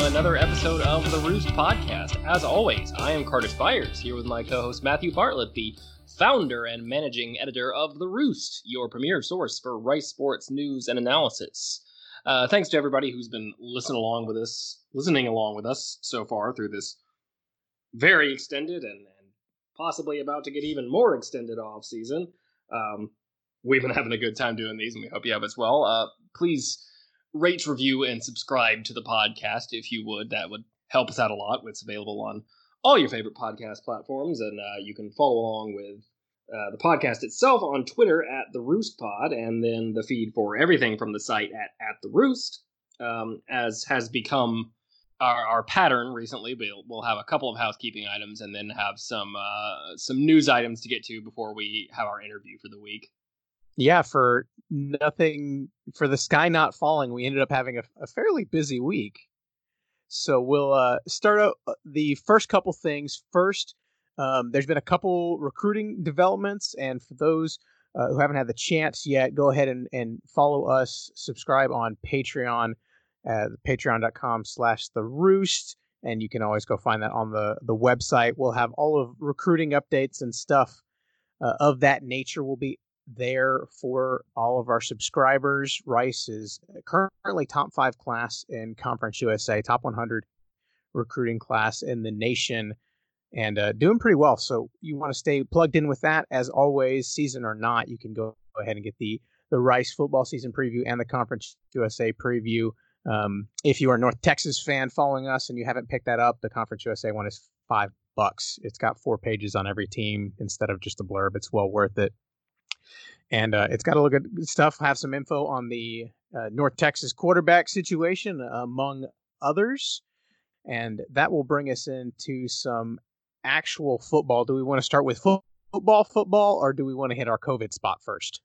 another episode of the Roost Podcast. As always, I am Carter Spires, here with my co host Matthew Bartlett, the founder and managing editor of The Roost, your premier source for Rice sports news and analysis. Uh, thanks to everybody who's been listening along with us, listening along with us so far through this very extended and, and possibly about to get even more extended off season. Um, we've been having a good time doing these, and we hope you have as well. Uh, please rate, review, and subscribe to the podcast if you would. That would help us out a lot. It's available on all your favorite podcast platforms, and uh, you can follow along with uh, the podcast itself on Twitter at the Roost Pod, and then the feed for everything from the site at at the Roost, um, as has become our, our pattern recently. We'll, we'll have a couple of housekeeping items, and then have some uh, some news items to get to before we have our interview for the week. Yeah, for nothing for the sky not falling, we ended up having a, a fairly busy week. So we'll uh, start out uh, the first couple things first. Um, there's been a couple recruiting developments, and for those uh, who haven't had the chance yet, go ahead and, and follow us, subscribe on Patreon, at patreon.com slash the roost, and you can always go find that on the, the website. We'll have all of recruiting updates and stuff uh, of that nature will be there for all of our subscribers. Rice is currently top five class in Conference USA, top 100 recruiting class in the nation, and uh, doing pretty well. So you want to stay plugged in with that. As always, season or not, you can go ahead and get the the Rice football season preview and the Conference USA preview. Um, if you are a North Texas fan following us and you haven't picked that up, the Conference USA one is five bucks. It's got four pages on every team instead of just a blurb. It's well worth it and uh, it's got a of good stuff. Have some info on the uh, North Texas quarterback situation, among others, and that will bring us into some actual football. Do we want to start with fo- football, football, or do we want to hit our COVID spot first?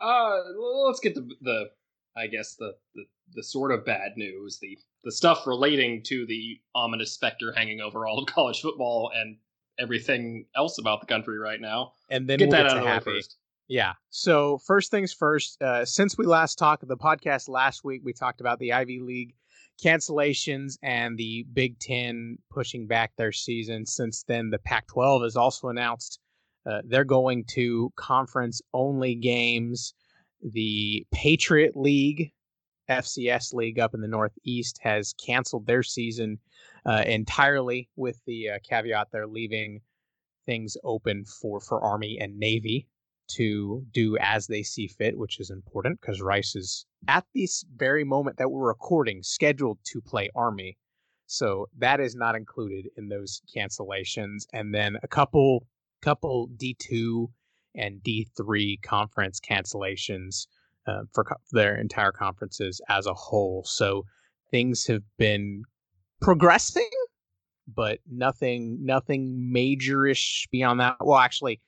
Uh, let's get the the I guess the, the the sort of bad news, the the stuff relating to the ominous specter hanging over all of college football and everything else about the country right now. And then get we'll that get out of the way first. Yeah. So first things first. Uh, since we last talked, the podcast last week, we talked about the Ivy League cancellations and the Big Ten pushing back their season. Since then, the Pac-12 has also announced uh, they're going to conference-only games. The Patriot League, FCS League up in the Northeast, has canceled their season uh, entirely, with the uh, caveat they're leaving things open for for Army and Navy to do as they see fit, which is important because Rice is at this very moment that we're recording scheduled to play Army. So that is not included in those cancellations. And then a couple couple D2 and D3 conference cancellations uh, for co- their entire conferences as a whole. So things have been progressing, but nothing nothing majorish beyond that. Well, actually,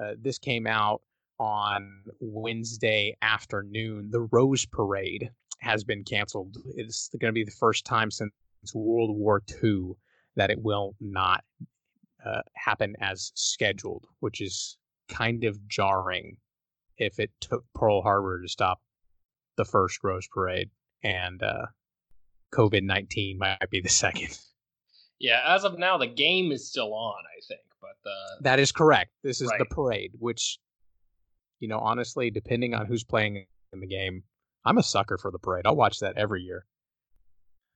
uh, this came out on Wednesday afternoon. The Rose Parade has been canceled. It's going to be the first time since World War II that it will not uh, happen as scheduled, which is kind of jarring if it took Pearl Harbor to stop the first Rose Parade and uh, COVID 19 might be the second. Yeah, as of now, the game is still on. I think, but uh, That is correct. This is the parade, which, you know, honestly, depending on who's playing in the game, I'm a sucker for the parade. I'll watch that every year.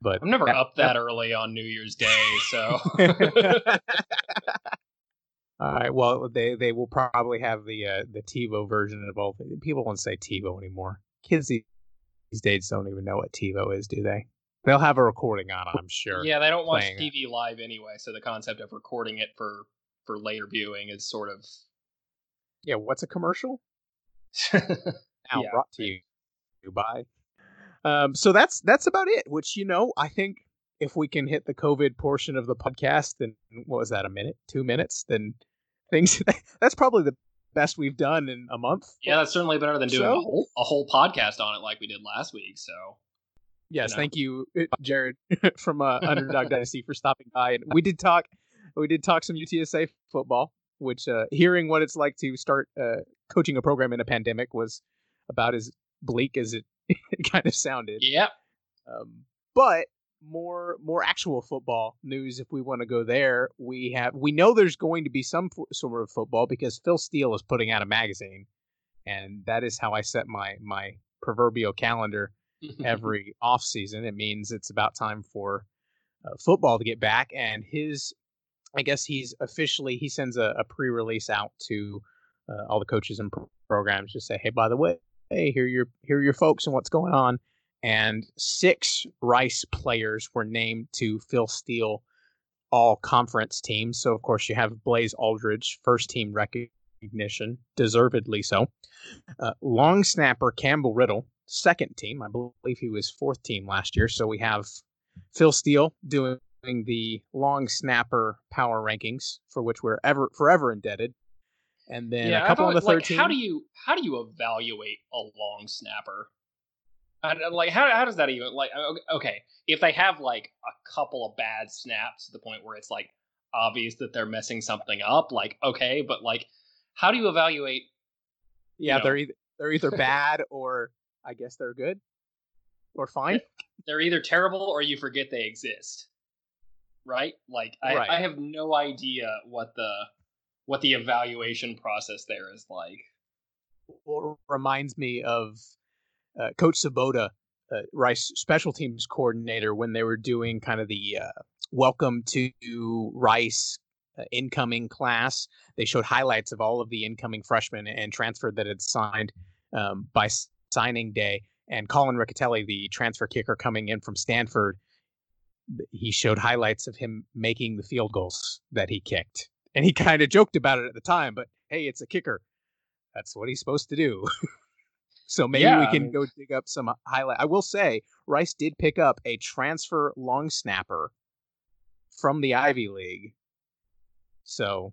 But I'm never that- up that early on New Year's Day, so All right. Well, they they will probably have the uh, the TiVo version of all. People won't say TiVo anymore. Kids these days don't even know what TiVo is, do they? They'll have a recording on, it, I'm sure. yeah, they don't watch playing it. TV live anyway. So the concept of recording it for for later viewing is sort of Yeah. What's a commercial? Now Yeah. brought to you by. Um, so that's that's about it. Which you know, I think if we can hit the COVID portion of the podcast, then what was that? A minute, two minutes? Then things. that's probably the best we've done in a month. yeah, that's certainly better than doing So? a whole a whole podcast on it like we did last week. So Yes, know. thank you, uh, Jared, from uh, Underdog Dynasty for stopping by. And we did talk, we did talk some UTSA football, which uh, hearing what it's like to start uh, coaching a program in a pandemic was about as bleak as it, it kind of sounded. yep, Um, but more more actual football news if we want to go there. We have we know there's going to be some sort of football because Phil Steele is putting out a magazine, and that is how I set my my proverbial calendar every off season. It means it's about time for uh, football to get back, and his I guess he's officially he sends a, a pre-release out to uh, all the coaches and pro- programs to say, hey, by the way, hey, here your here your folks and what's going on. And six Rice players were named to Phil Steele all conference teams. So of course you have Blaze Alldredge, first team recognition, deservedly so. Uh, long snapper Campbell Riddle, second team. I believe he was fourth team last year. So we have Phil Steele doing the long snapper power rankings, for which we're ever forever indebted. And then yeah, a couple on the third like. How do you how do you evaluate a long snapper? like how how does that even like okay if they have like a couple of bad snaps to the point where it's like obvious that they're messing something up like okay but like how do you evaluate yeah you know, they're either they're either bad or i guess they're good or fine they're either terrible or you forget they exist right like I, right. I have no idea what the what the evaluation process there is like well, reminds me of uh, Coach Sabota, uh, Rice special teams coordinator, when they were doing kind of the uh, welcome to Rice uh, incoming class. They showed highlights of all of the incoming freshmen and transfer that had signed um, by signing day. And Collin Riccitelli, the transfer kicker coming in from Stanford, he showed highlights of him making the field goals that he kicked. And he kind of joked about it at the time, but hey, it's a kicker. That's what he's supposed to do. so maybe yeah, we can I mean... go dig up some highlight. I will say Rice did pick up a transfer long snapper from the Ivy League. So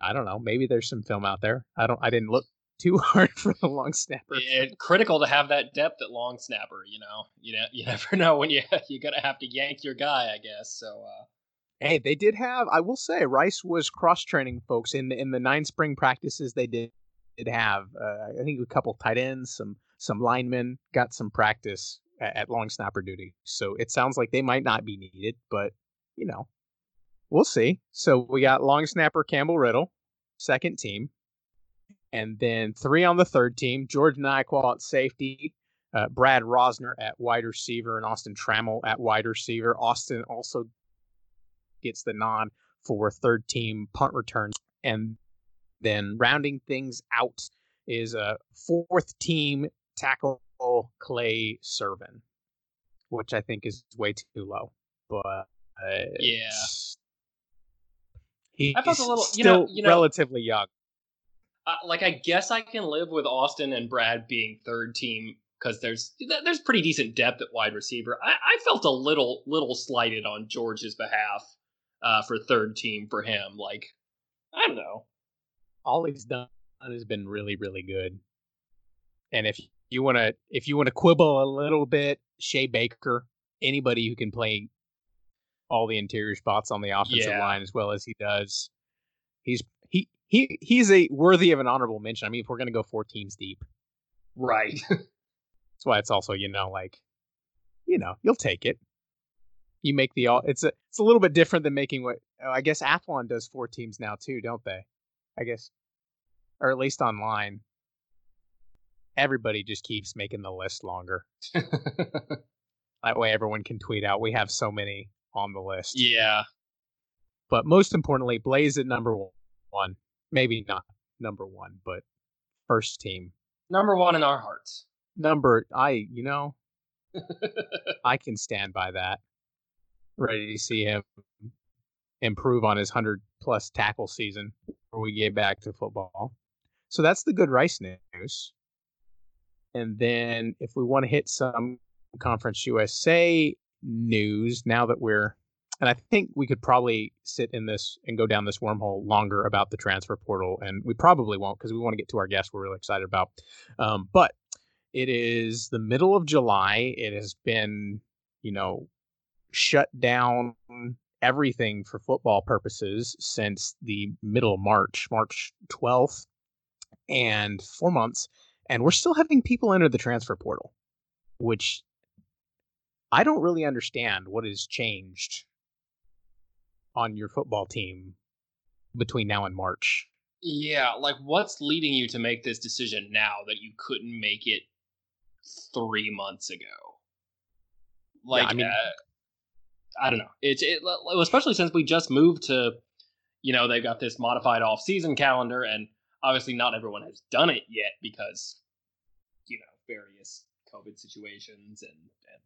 I don't know. Maybe there's some film out there. I don't. I didn't look too hard for the long snapper. It, critical to have that depth at long snapper. You know, you know, you never know when you you're gonna have to yank your guy. I guess so. Uh, Hey, they did have. I will say, Rice was cross training folks in the in the nine spring practices. They did did have. Uh, I think a couple tight ends, some some linemen got some practice at, at, long snapper duty. So it sounds like they might not be needed, but you know, we'll see. So we got long snapper Campbell Riddle, second team, and then three on the third team: George Nyquil at safety, uh, Brad Rozner at wide receiver, and Austin Trammell at wide receiver. Austin also gets the nod for third team punt returns. And then rounding things out is a fourth team tackle Clay Servin, which I think is way too low. But uh, yeah, he's I felt a little, still know, you know, relatively young. Uh, like I guess I can live with Austin and Brad being third team because there's there's pretty decent depth at wide receiver. I, I felt a little little slighted on George's behalf uh, for third team for him. Like I don't know all he's done has been really, really good. And if you want to, if you want to quibble a little bit, Shea Baker, anybody who can play all the interior spots on the offensive yeah. line as well as he does, he's he he he's a worthy of an honorable mention. I mean, if we're gonna go four teams deep, right? That's why it's also you know like, you know, you'll take it. You make the all. It's a it's a little bit different than making what oh, I guess Athlon does four teams now too, don't they? I guess, or at least online. Everybody just keeps making the list longer. that way, everyone can tweet out. We have so many on the list. Yeah. But most importantly, Blaze at number one. Maybe not number one, but first team. Number one in our hearts. Number, I, you know, I can stand by that. Ready to see him improve on his 100 plus tackle season before we get back to football. So that's the good Rice news. And then if we want to hit some Conference USA news, now that we're, and I think we could probably sit in this and go down this wormhole longer about the transfer portal, and we probably won't because we want to get to our guest we're really excited about. Um, but it is the middle of July. It has been, you know, shut down everything for football purposes since the middle of March, March 12th, and four months. And we're still having people enter the transfer portal, which I don't really understand what has changed on your football team between now and March. Yeah, like what's leading you to make this decision now that you couldn't make it three months ago? Like, yeah, I mean, uh, I don't know. It's it, especially since we just moved to, you know, they've got this modified off-season calendar, and obviously not everyone has done it yet because, you know, various COVID situations and and,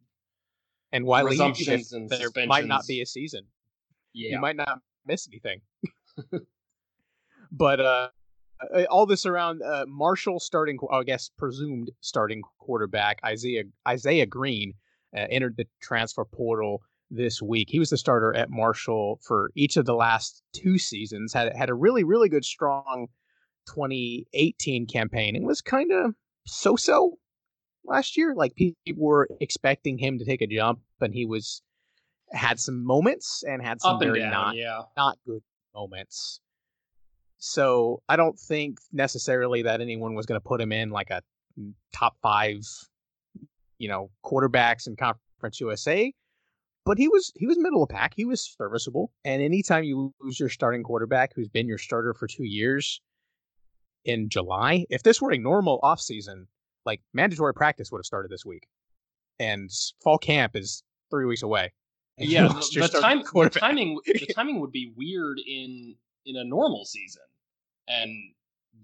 and why and there might not be a season. Yeah, you might not miss anything. but uh, all this around uh, Marshall starting, I guess presumed starting quarterback Isaiah Isaiah Green uh, entered the transfer portal this week. He was the starter at Marshall for each of the last two seasons. had had a really really good strong 2018 campaign and was kind of so so last year. Like people were expecting him to take a jump, and he was had some moments and had some very down, not yeah. not good moments. So I don't think necessarily that anyone was going to put him in like a mm, top five, you know, quarterbacks in Conference USA. But he was he was middle of pack. He was serviceable. And anytime you lose your starting quarterback who's been your starter for two years in July, if this were a normal offseason, like mandatory practice would have started this week. And fall camp is three weeks away. Yeah, the, the, time, the timing the timing would be weird in in a normal season. And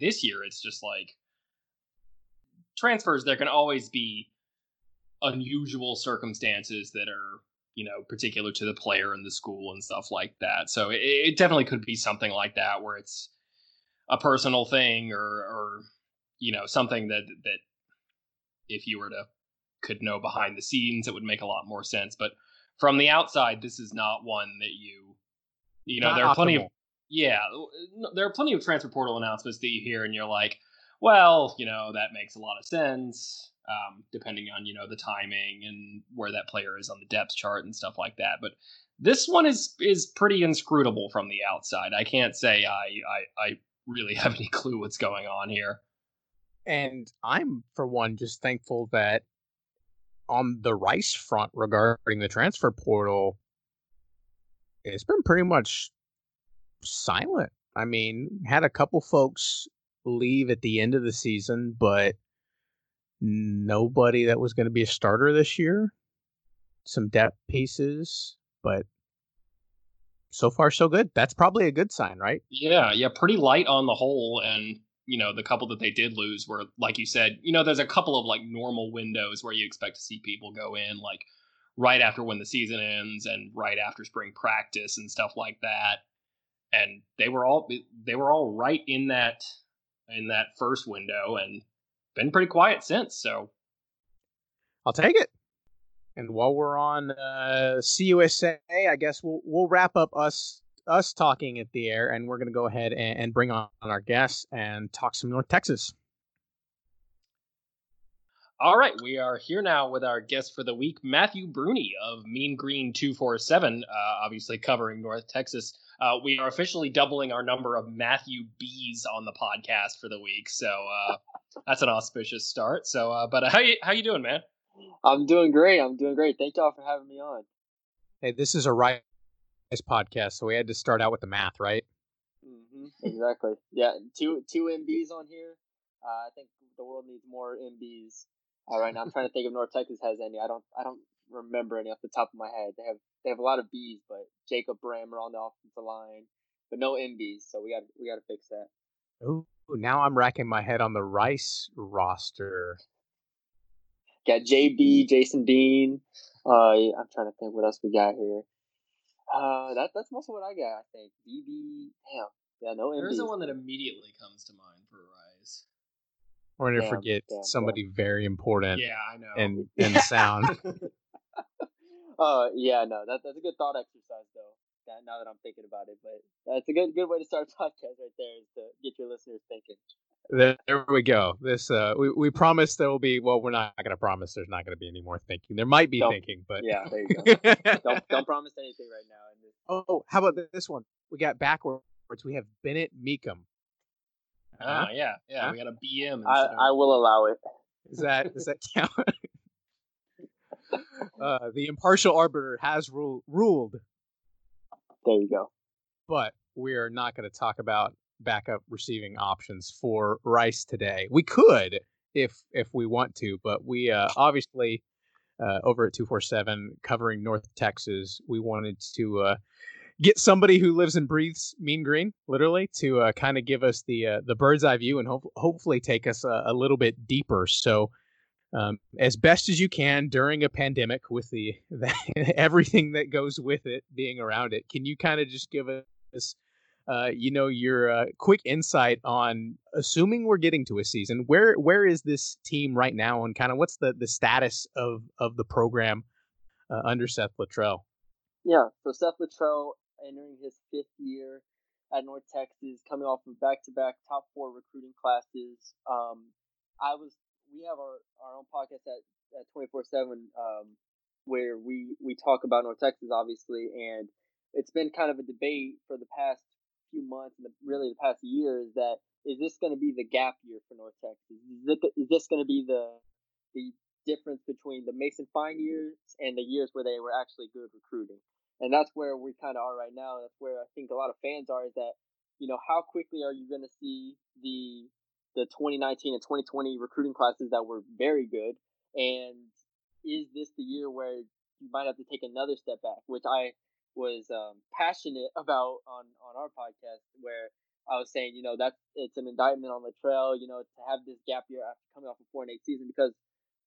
this year, it's just like transfers. There can always be unusual circumstances that are you know particular to the player and the school and stuff like that. So it, it definitely could be something like that where it's a personal thing or or you know something that that if you were to could know behind the scenes it would make a lot more sense but from the outside this is not one that you you know not there are optimal. plenty of yeah, there are plenty of transfer portal announcements that you hear, and you're like, well, you know, that makes a lot of sense, um, depending on you know the timing and where that player is on the depth chart and stuff like that. But this one is is pretty inscrutable from the outside. I can't say I I, I really have any clue what's going on here. And I'm for one just thankful that on the Rice front regarding the transfer portal, it's been pretty much silent. I mean, had a couple folks leave at the end of the season, but nobody that was going to be a starter this year. Some depth pieces, but so far so good. That's probably a good sign, right? Yeah, yeah, pretty light on the whole and you know, the couple that they did lose were like you said, you know, there's a couple of like normal windows where you expect to see people go in like right after when the season ends and right after spring practice and stuff like that and they were all they were all right in that in that first window and been pretty quiet since. So I'll take it. And while we're on uh, CUSA, I guess we'll we'll wrap up us us talking at the air, and we're going to go ahead and, and bring on our guests and talk some North Texas. All right, we are here now with our guest for the week, Matthew Brune of Mean Green 247, uh, obviously covering North Texas. Uh, we are officially doubling our number of Matthew B's on the podcast for the week, so uh, that's an auspicious start. So, uh, but uh, how you how you doing, man? I'm doing great. I'm doing great. Thank y'all for having me on. Hey, this is a Rice podcast, so we had to start out with the math, right? Mm-hmm, exactly. yeah, two two MBs on here. Uh, I think the world needs more MBs all right, now I'm trying to think if North Texas has any. I don't. I don't remember any off the top of my head. They have. They have a lot of B's, but Jacob Brammer on the offensive line, but no MBs. So we got. We got to fix that. Oh, now I'm racking my head on the Rice roster. Got JB, Jason Dean. Uh, I'm trying to think what else we got here. Uh, that that's most of what I got. I think DB. Damn. Yeah, no. There's the one that immediately comes to mind for Rice. We're gonna forget damn, somebody damn. very important. Yeah, I know. And and sound. uh, yeah, no, that, that's a good thought exercise though. That, now that I'm thinking about it, but that's a good good way to start a podcast right there is to get your listeners thinking. There, there we go. This uh, we we promise there will be. Well, we're not going to promise there's not going to be any more thinking. There might be don't, thinking, but yeah, there you go. don't don't promise anything right now. Oh, how about this one? We got backwards. We have Bennett Meekum. Ah, yeah, yeah. We got a BM. I, I will allow it. Is that does that count? uh, the impartial arbiter has rule, ruled. There you go. But we are not going to talk about backup receiving options for Rice today. We could if if we want to, but we uh, obviously uh, over at two four seven covering North Texas, we wanted to uh, get somebody who lives and breathes Mean Green, literally, to uh, kind of give us the uh, the bird's eye view and ho- hopefully take us a, a, little bit deeper. So, um, as best as you can during a pandemic with the, the everything that goes with it being around it, can you kind of just give us uh, you know, your uh, quick insight on assuming we're getting to a season. Where where is this team right now, and kind of what's the the status of of the program uh, under Seth Littrell? Yeah, so Seth Littrell entering his fifth year at North Texas, coming off of back to back top four recruiting classes. Um, I was we have our, our own podcast at at twenty four seven um, where we we talk about North Texas obviously, and it's been kind of a debate for the past few months and really the past year is that is this going to be the gap year for North Texas? Is, this going to be the the difference between the Mason Fine years and the years where they were actually good recruiting? And that's where we kind of are right now. That's where I think a lot of fans are. Is that you know how quickly are you going to see the the 2019 and 2020 recruiting classes that were very good, and is this the year where you might have to take another step back? Which I was um, passionate about on on our podcast where I was saying, you know, that it's an indictment on Littrell, you know, to have this gap year after coming off a four and eight season because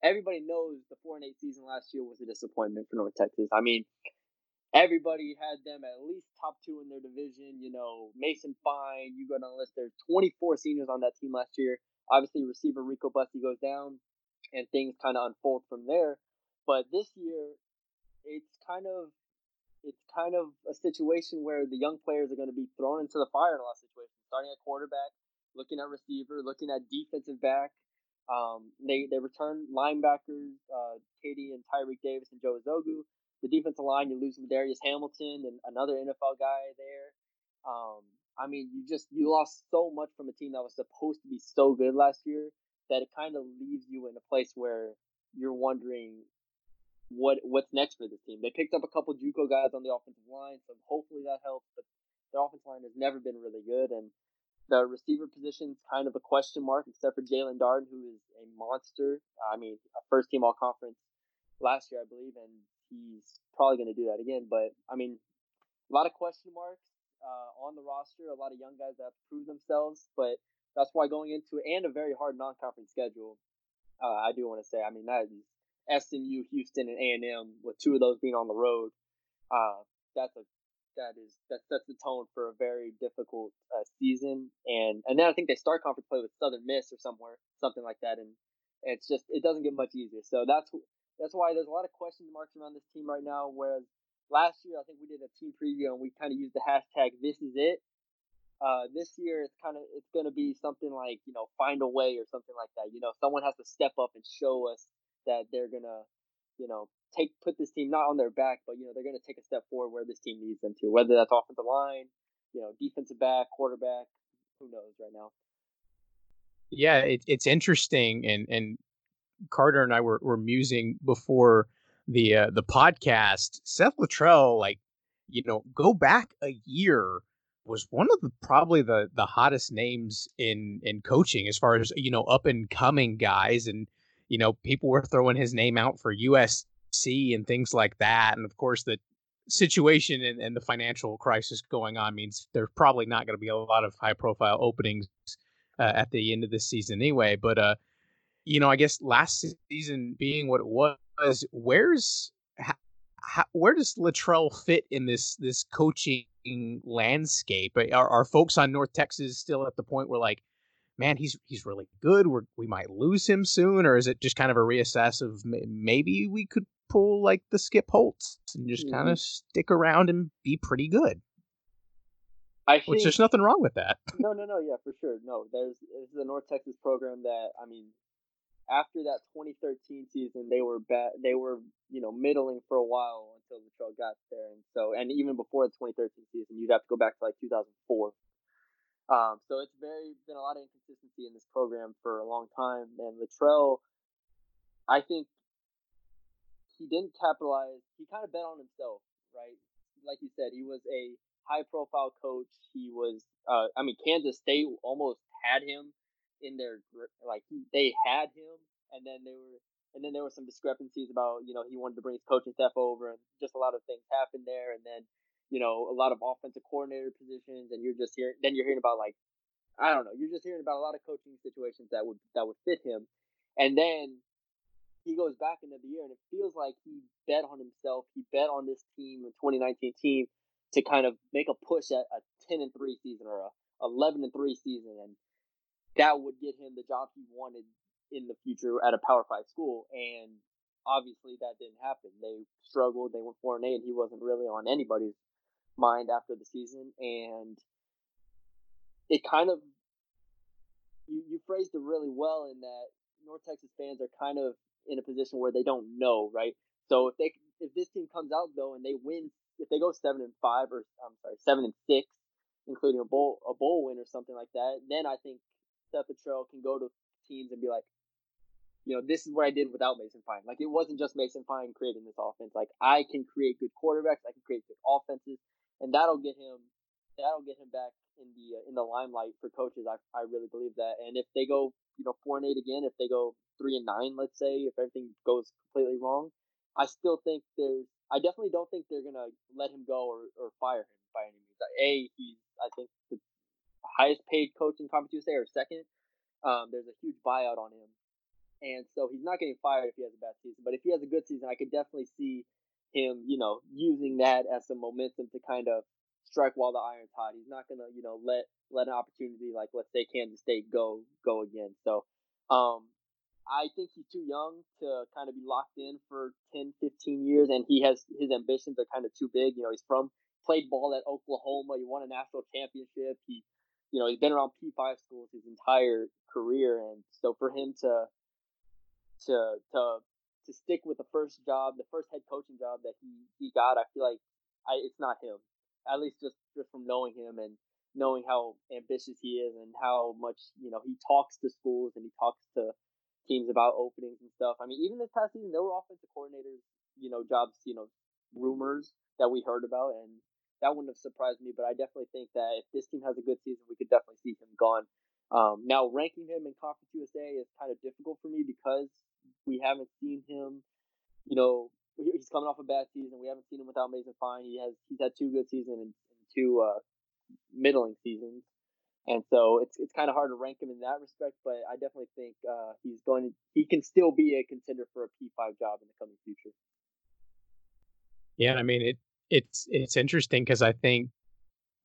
everybody knows the four and eight season last year was a disappointment for North Texas. I mean, everybody had them at least top two in their division. You know, Mason Fine, you go down the list. There's 24 seniors on that team last year. Obviously, receiver Rico Bussey goes down, and things kind of unfold from there. But this year, it's kind of it's kind of a situation where the young players are going to be thrown into the fire in a lot of situations, starting at quarterback, looking at receiver, looking at defensive back. Um, they they return linebackers, uh, KD and Tyreke Davis and Joe Ozougwu. The defensive line, you lose Darius Hamilton and another NFL guy there. Um, I mean, you just you lost so much from a team that was supposed to be so good last year that it kind of leaves you in a place where you're wondering what what's next for this team. They picked up a couple JUCO guys on the offensive line, so hopefully that helps. But their offensive line has never been really good, and the receiver position is kind of a question mark, except for Jaelon Darden, who is a monster. I mean, a first team All Conference last year, I believe, and he's probably going to do that again. But I mean, a lot of question marks uh, on the roster, a lot of young guys that have to prove themselves, but that's why going into and a very hard non-conference schedule. Uh, I do want to say, I mean, that is SMU, Houston, and A and M, with two of those being on the road, uh, that's a that is that sets the tone for a very difficult uh, season. And and then I think they start conference play with Southern Miss or somewhere, something like that, and it's just it doesn't get much easier. So that's that's why there's a lot of question marks around this team right now. Whereas last year I think we did a team preview and we kind of used the hashtag This is it. Uh, this year it's kind of it's going to be something like you know find a way or something like that. You know, someone has to step up and show us that they're gonna, you know, take put this team not on their back, but you know they're gonna take a step forward where this team needs them to. Whether that's offensive line, you know, defensive back, quarterback, who knows right now. Yeah, it, it's interesting, and and Carter and I were, were musing before the uh, the podcast. Seth Littrell, like, you know, go back a year was one of the probably the the hottest names in in coaching as far as you know up and coming guys and you know, people were throwing his name out for USC and things like that. And of course, the situation and, and the financial crisis going on means there's probably not going to be a lot of high profile openings uh, at the end of this season anyway. But, uh, you know, I guess last season being what it was, where's how, where does Littrell fit in this this coaching landscape? Are, are folks on North Texas still at the point where like, man, he's he's really good. we we might lose him soon, or is it just kind of a reassess of maybe we could pull like the Skip Holtz and just mm-hmm. kind of stick around and be pretty good? I think, Which there's nothing wrong with that. no, no, no, yeah, for sure. No, there's this is a North Texas program that I mean, after that 2013 season, they were bad. They were you know middling for a while until Littrell got there, and so and even before the 2013 season, you'd have to go back to like 2004 um, so it's very been a lot of inconsistency in this program for a long time. And Littrell, I think he didn't capitalize. He kind of bet on himself, right? Like you said, he was a high profile coach. He was, uh, I mean, Kansas State almost had him in their like they had him, and then they were, and then there were some discrepancies about you know he wanted to bring his coaching staff over, and just a lot of things happened there, and then you know a lot of offensive coordinator positions, and you're just hearing then you're hearing about like I don't know, you're just hearing about a lot of coaching situations that would that would fit him, and then he goes back into the year, and it feels like he bet on himself. He bet on this team, the 2019 team, to kind of make a push at a 10 and 3 season or a 11 and 3 season and that would get him the job he wanted in the future at a power 5 school and obviously that didn't happen they struggled they went 4 and 8 and he wasn't really on anybody's mind after the season and it kind of you, you phrased it really well in that North Texas fans are kind of in a position where they don't know, right? So if they if this team comes out though and they win if they go seven and five or I'm sorry, seven and six, including a bowl a bowl win or something like that, then I think Seth Littrell can go to teams and be like, you know, this is what I did without Mason Fine. Like it wasn't just Mason Fine creating this offense. Like I can create good quarterbacks, I can create good offenses, and that'll get him that'll get him back in the uh, in the limelight for coaches. I I really believe that. And if they go, you know, four and eight again, if they go three and nine, let's say, if everything goes completely wrong, I still think there's I definitely don't think they're gonna let him go or, or fire him by any means. A, he's I think the highest paid coach in Conference USA or second. Um, there's a huge buyout on him, and so he's not getting fired if he has a bad season. But if he has a good season, I could definitely see him, you know, using that as some momentum to kind of strike while the iron's hot. He's not gonna, you know, let let an opportunity like let's say Kansas State go go again. So um, I think he's too young to kind of be locked in for 10, 15 years, and he has his ambitions are kind of too big. You know, he's from played ball at Oklahoma. He won a national championship. He, you know, he's been around P five schools his entire career, and so for him to to to to stick with the first job, the first head coaching job that he he got, I feel like I it's not him. At least just just from knowing him and knowing how ambitious he is and how much you know he talks to schools and he talks to teams about openings and stuff. I mean, even this past season, there were offensive coordinators, you know, jobs, you know, rumors that we heard about, and that wouldn't have surprised me. But I definitely think that if this team has a good season, we could definitely see him gone. Um, now, ranking him in Conference USA is kind of difficult for me because we haven't seen him. You know, he's coming off a bad season. We haven't seen him without Mason Fine. He has he's had two good seasons and, two uh, middling seasons. And so it's it's kind of hard to rank him in that respect, but I definitely think uh, he's going to he can still be a contender for a P5 job in the coming future. Yeah, I mean it it's it's interesting because I think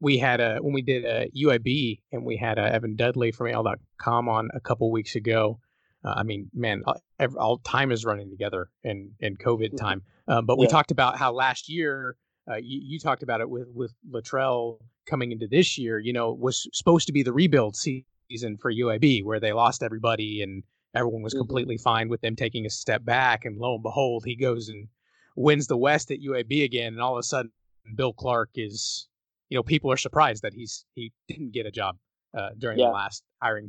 we had a when we did a UAB and we had a Evan Dudley from AL.com on a couple weeks ago. Uh, I mean, man, all, all, time is running together in in COVID mm-hmm. time. Um, but we talked about how last year uh, you, you, talked about it with with Littrell coming into this year. You know, was supposed to be the rebuild season for UAB, where they lost everybody and everyone was mm-hmm. completely fine with them taking a step back. And lo and behold, he goes and wins the West at UAB again, and all of a sudden, Bill Clark is, you know, people are surprised that he's he didn't get a job uh, during yeah. the last hiring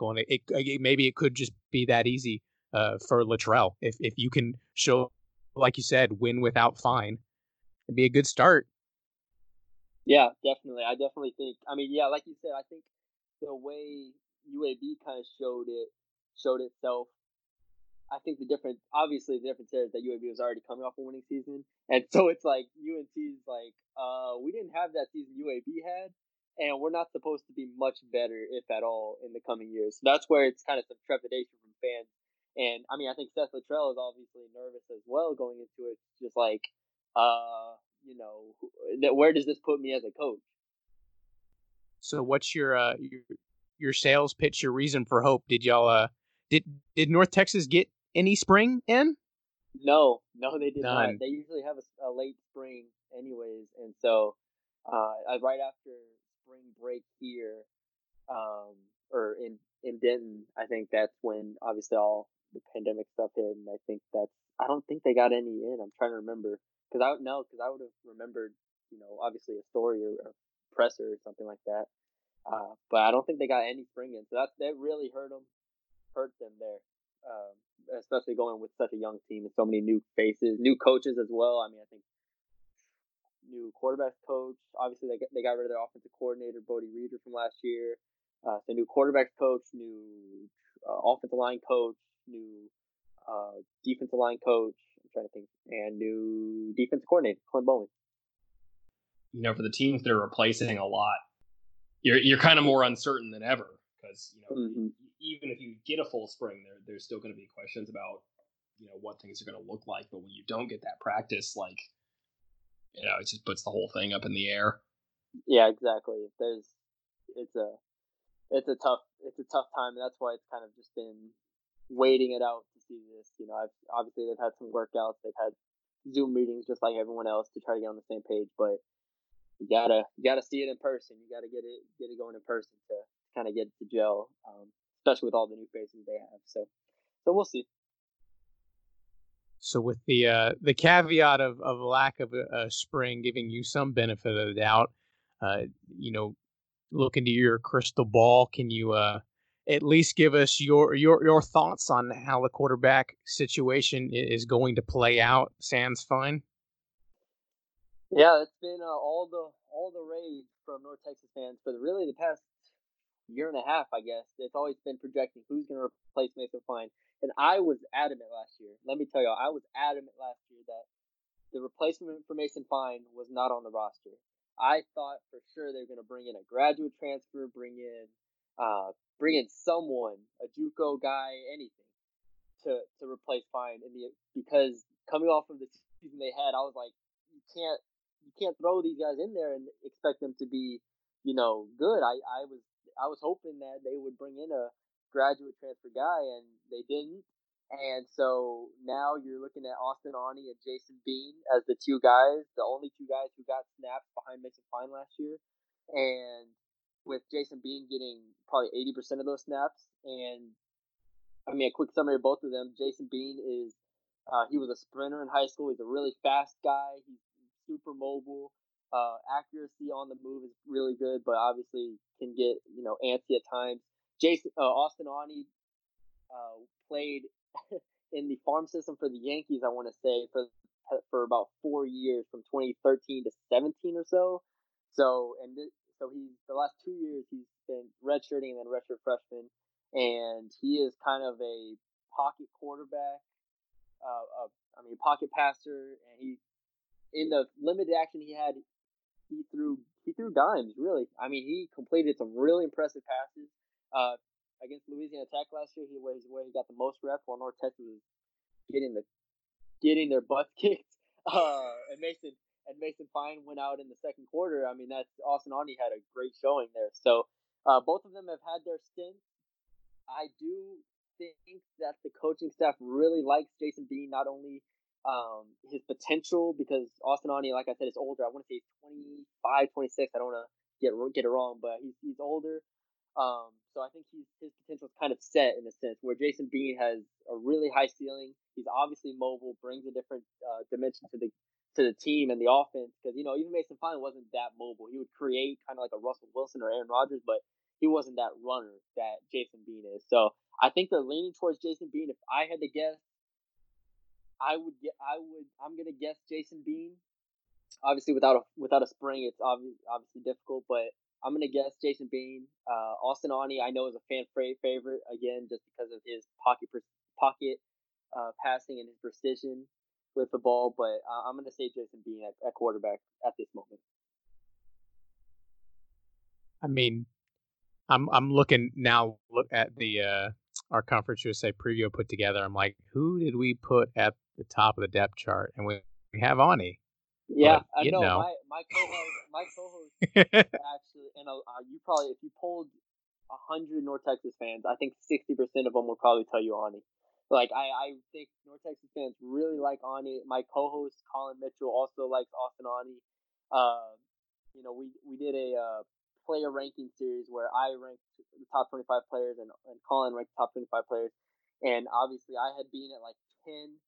and it, it, maybe it could just be that easy uh, for Littrell if if you can show, like you said, win without fine it'd be a good start. Yeah, definitely. I definitely think. I mean, yeah, like you said, I think the way UAB kind of showed it showed itself. I think the difference, obviously, the difference is that UAB was already coming off a winning season, and so it's like UNT's like, uh, we didn't have that season UAB had, and we're not supposed to be much better, if at all, in the coming years. So that's where it's kind of some trepidation from fans. And I mean, I think Seth Littrell is obviously nervous as well going into it. Just like, uh, you know, that where does this put me as a coach? So what's your uh your, your sales pitch, your reason for hope? Did y'all uh did did North Texas get any spring in? No, no, they did None. not. They usually have a, a, late spring, anyways, and so uh, right after spring break here, um, or in in Denton, I think that's when obviously all the pandemic stuff hit, and I think that's I don't think they got any in. I'm trying to remember. Because I don't know, because I would have remembered, you know, obviously a story or a presser or something like that. Uh, but I don't think they got any spring in, so that that really hurt them, hurt them there. Um, especially going with such a young team and so many new faces, new coaches as well. I mean, I think new quarterbacks coach. Obviously, they got, they got rid of their offensive coordinator, Bodie Reeder, from last year. Uh, so new quarterbacks coach, new uh, offensive line coach, new uh, defensive line coach. I'm trying to think, and new defensive coordinator, Clint Bowen. You know, for the teams that are replacing a lot, you're you're kind of more uncertain than ever because you know mm-hmm. even if you get a full spring, there there's still going to be questions about you know what things are going to look like. But when you don't get that practice, like you know, it just puts the whole thing up in the air. Yeah, exactly. There's it's a it's a tough it's a tough time, and that's why it's kind of just been waiting it out to see this. You know, I've, obviously they've had some workouts, they've had Zoom meetings just like everyone else to try to get on the same page, but you gotta you gotta see it in person. You gotta get it get it going in person to kind of get it to gel, um, especially with all the new faces they have. So so we'll see. So with the uh, the caveat of, of lack of a, a, spring giving you some benefit of the doubt, uh, you know, look into your crystal ball. Can you uh, at least give us your your your thoughts on how the quarterback situation is going to play out? Sans fine. Yeah, it's been uh, all the all the rage from North Texas fans for really the past year and a half, I guess. It's always been projecting who's going to replace Mason Fine, and I was adamant last year. Let me tell y'all, I was adamant last year that the replacement for Mason Fine was not on the roster. I thought for sure they were going to bring in a graduate transfer, bring in uh, bring in someone, a JUCO guy, anything to to replace Fine in the because coming off of the season they had, I was like, you can't you can't throw these guys in there and expect them to be, you know, good. I I was I was hoping that they would bring in a graduate transfer guy, and they didn't. And so now you're looking at Austin Aune and Jason Bean as the two guys, the only two guys who got snaps behind Mason Fine last year. And with Jason Bean getting probably 80% of those snaps. And I mean, a quick summary of both of them. Jason Bean is, uh, he was a sprinter in high school. He's a really fast guy. He's super mobile. Uh, accuracy on the move is really good, but obviously can get, you know, antsy at times. Jason, uh, Austin Aune, uh, played in the farm system for the Yankees, I want to say, for for about four years, from 2013 to 17 or so. So, and this, so he's the last two years he's been redshirting and then redshirt freshman, and he is kind of a pocket quarterback. Uh, I mean, pocket passer, and he in the limited action he had, he threw he threw dimes. Really, I mean, he completed some really impressive passes. Uh, against Louisiana Tech last year, he was where he got the most reps, while North Texas was getting the getting their butts kicked. Uh, and Mason and Mason Fine went out in the second quarter, I mean, that's Austin Aune had a great showing there. So uh, both of them have had their stints. I do think that the coaching staff really likes Jason Bean, not only um, his potential, because Austin Aune, like I said, is older. I want to say he's 25, 26. I don't want to get get it wrong, but he's, he's older. Um, so I think he's, his potential is kind of set in a sense where Jason Bean has a really high ceiling. He's obviously mobile, brings a different uh, dimension to the to the team and the offense because you know even Mason Fine wasn't that mobile. He would create kind of like a Russell Wilson or Aaron Rodgers, but he wasn't that runner that Jason Bean is. So I think they're leaning towards Jason Bean. If I had to guess, I would get I would I'm gonna guess Jason Bean. Obviously, without a without a spring, it's obviously obviously difficult, but I'm gonna guess Jason Bean. Uh, Austin Aune, I know is a fan favorite again just because of his pocket pocket uh, passing and his precision with the ball, but uh, I'm to say Jason Bean at, at quarterback at this moment. I mean, I'm I'm looking now. Look at the uh, our conference USA preview put together. I'm like, who did we put at the top of the depth chart? And we, we have Aune. Yeah, but, I know, know. My, my co-host, my co-host actually, and uh, you probably if you polled hundred North Texas fans, I think sixty percent of them will probably tell you Aune. Like I, I think North Texas fans really like Aune. My co-host Colin Mitchell also likes Austin Aune. Uh, you know, we we did a uh, player ranking series where I ranked the top 25 players and, and Colin ranked the top 25 players. And obviously, I had been at like 10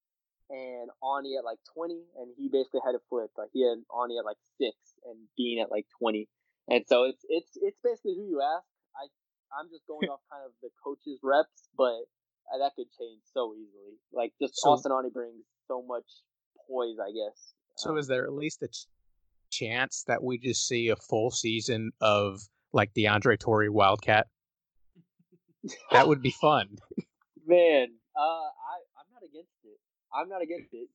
and Aune at like 20, and he basically had it flipped. Like he had Aune at like six and Bean at like 20. And so it's it's it's basically who you ask. I I'm just going off kind of the coach's reps, but that could change so easily. Like just So- Austin Aune brings so much poise, I guess. So Um, is there at least a ch- chance that we just see a full season of like DeAndre Torrey Wildcat? That would be fun. Man, uh, I I'm not against it. I'm not against it.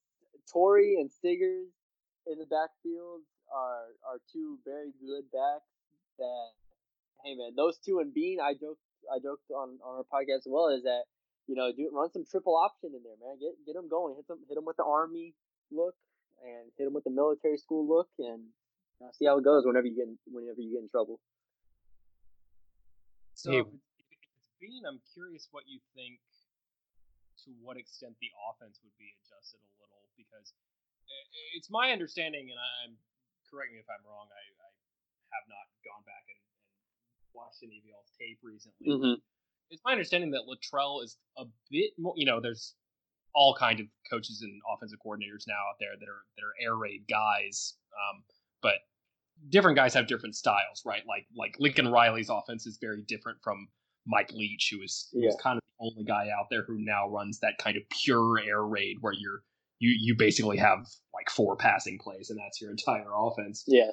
Torrey and Siggers in the backfield are are two very good backs. That hey man, those two and Bean, I joked I joked on on our podcast as well is that you know do run some triple option in there, man. Get get them going. Hit them hit them with the army look and hit them with the military school look and uh, see how it goes whenever you get in, whenever you get in trouble. So Hey. if it's Bean, I'm curious what you think. To what extent the offense would be adjusted a little, because it's my understanding, and I'm correct me if I'm wrong. I, I have not gone back and, and watched any of y'all's tape recently. Mm-hmm. It's my understanding that Littrell is a bit more. You know, there's all kinds of coaches and offensive coordinators now out there that are that are air raid guys, um, but different guys have different styles, right? Like like Lincoln Riley's offense is very different from Mike Leach, who is Yeah. kind of the only guy out there who now runs that kind of pure air raid where you're you you basically have like four passing plays and that's your entire offense. Yeah.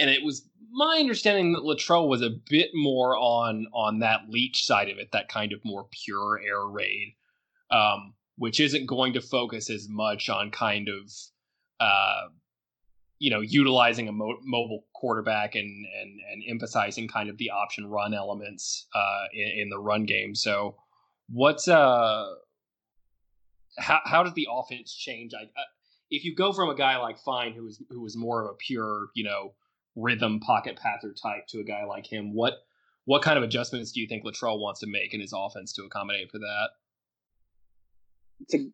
And it was my understanding that Littrell was a bit more on on that Leach side of it, that kind of more pure air raid, um, which isn't going to focus as much on kind of uh, you know utilizing a mo- mobile quarterback and and and emphasizing kind of the option run elements uh, in, in the run game. So what's uh how how does the offense change? I, uh, if you go from a guy like Fine, who was who was more of a pure you know rhythm pocket passer type, to a guy like him, what what kind of adjustments do you think Littrell wants to make in his offense to accommodate for that? to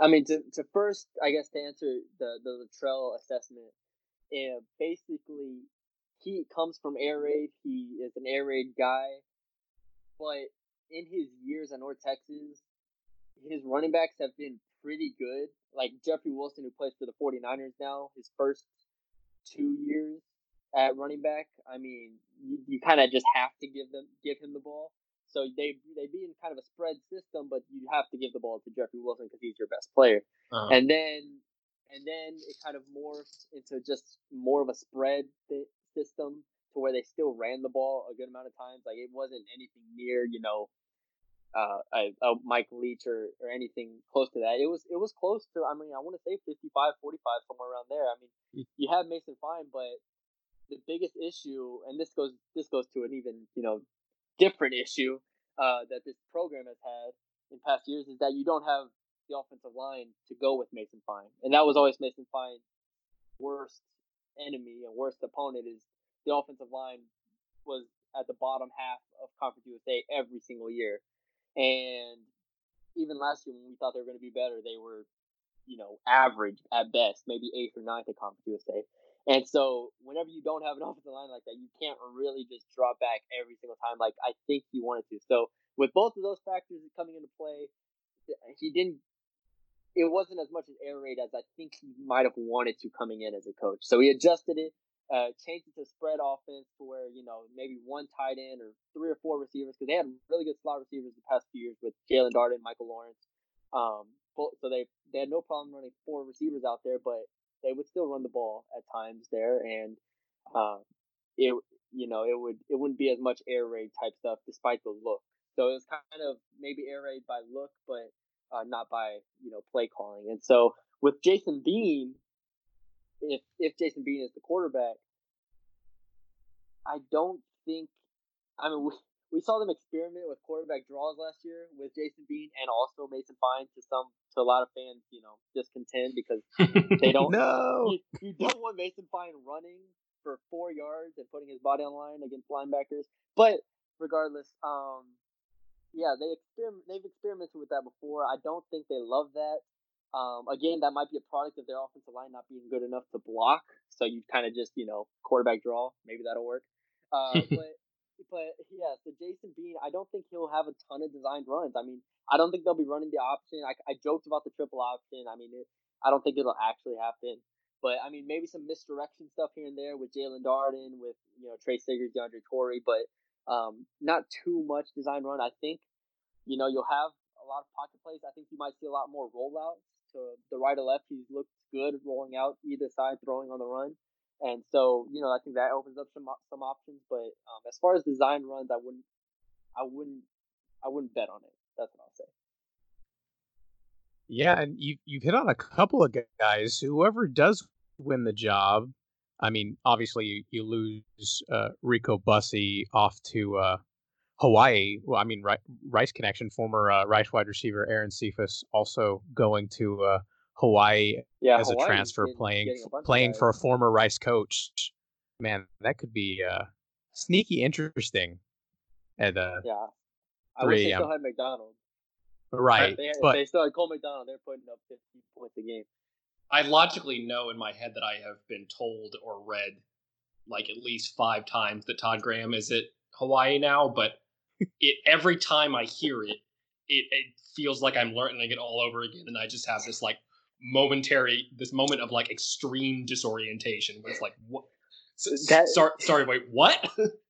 I mean to, to first I guess to answer the the Littrell assessment, uh, basically he comes from air raid. He is an air raid guy, but in his years at North Texas, his running backs have been pretty good. Like Jeffrey Wilson, who plays for the 49ers now, his first two years at running back. I mean, you, you kind of just have to give them give him the ball. So they they be in kind of a spread system, but you have to give the ball to Jeffrey Wilson because he's your best player. Uh-huh. And then and then it kind of morphed into just more of a spread th- system to where they still ran the ball a good amount of times. Like it wasn't anything near you know uh, a, a Mike Leach or, or anything close to that. It was it was close to I mean I want to say 55 45 somewhere around there. I mean you have Mason Fine, but the biggest issue, and this goes this goes to an even you know different issue uh, that this program has had in past years is that you don't have the offensive line to go with Mason Fine, and that was always Mason Fine's worst enemy and worst opponent is the offensive line was at the bottom half of Conference USA every single year, and even last year when we thought they were going to be better, they were you know average at best, maybe eighth or ninth at Conference USA. And so, whenever you don't have an offensive line like that, you can't really just drop back every single time like I think he wanted to. So, with both of those factors coming into play, he didn't. It wasn't as much an air raid as I think he might have wanted to coming in as a coach. So he adjusted it, uh, changed it to spread offense to where you know maybe one tight end or three or four receivers because they had really good slot receivers the past few years with Jaelon Darden, Michael Lawrence. Um, so they they had no problem running four receivers out there, but they would still run the ball at times there, and uh, it you know it would it wouldn't be as much air raid type stuff despite the look. So it was kind of maybe air raid by look, but uh, not by you know play calling. And so with Jason Bean, if if Jason Bean is the quarterback, I don't think. I mean, we, we saw them experiment with quarterback draws last year with Jason Bean and also Mason Fine to some to a lot of fans, you know, discontent because they don't No. you, you don't want Mason Fine running for four yards and putting his body on line against linebackers. But regardless, um, yeah, they experiment. They've experimented with that before. I don't think they love that. Um, again, that might be a product of their offensive line not being good enough to block. So you kind of just you know quarterback draw. Maybe that'll work. Uh, but but yeah, so Jason Bean, I don't think he'll have a ton of designed runs. I mean, I don't think they'll be running the option. I, I joked about the triple option. I mean, it, I don't think it'll actually happen. But I mean, maybe some misdirection stuff here and there with Jaelon Darden, with you know Trey Siggers, DeAndre Torrey, but um, not too much design run. I think you know, you'll have a lot of pocket plays. I think you might see a lot more rollouts to the right or left. He looks good rolling out either side, throwing on the run. And so, you know, I think that opens up some some options. But um, as far as design runs, I wouldn't, I wouldn't, I wouldn't bet on it. That's what I'll say. Yeah, and you you've hit on a couple of guys. Whoever does win the job, I mean, obviously you, you lose uh, Rico Bussey off to uh, Hawaii. Well, I mean, Rice connection, former uh, Rice wide receiver Aaron Cephus also going to uh, Hawaii yeah, as Hawaii a transfer, playing playing for a former Rice coach. Man, that could be uh, sneaky interesting. At uh, yeah, I wish they still had McDonald. Right, they, but they still had Cole McDonald, they're putting up 50 points a game. I logically know in my head that I have been told or read like at least five times that Todd Graham is at Hawaii now, but it every time I hear it, it, it feels like I'm learning it all over again, and I just have this like momentary, this moment of like extreme disorientation where it's like, what? That, sorry, sorry, wait, what?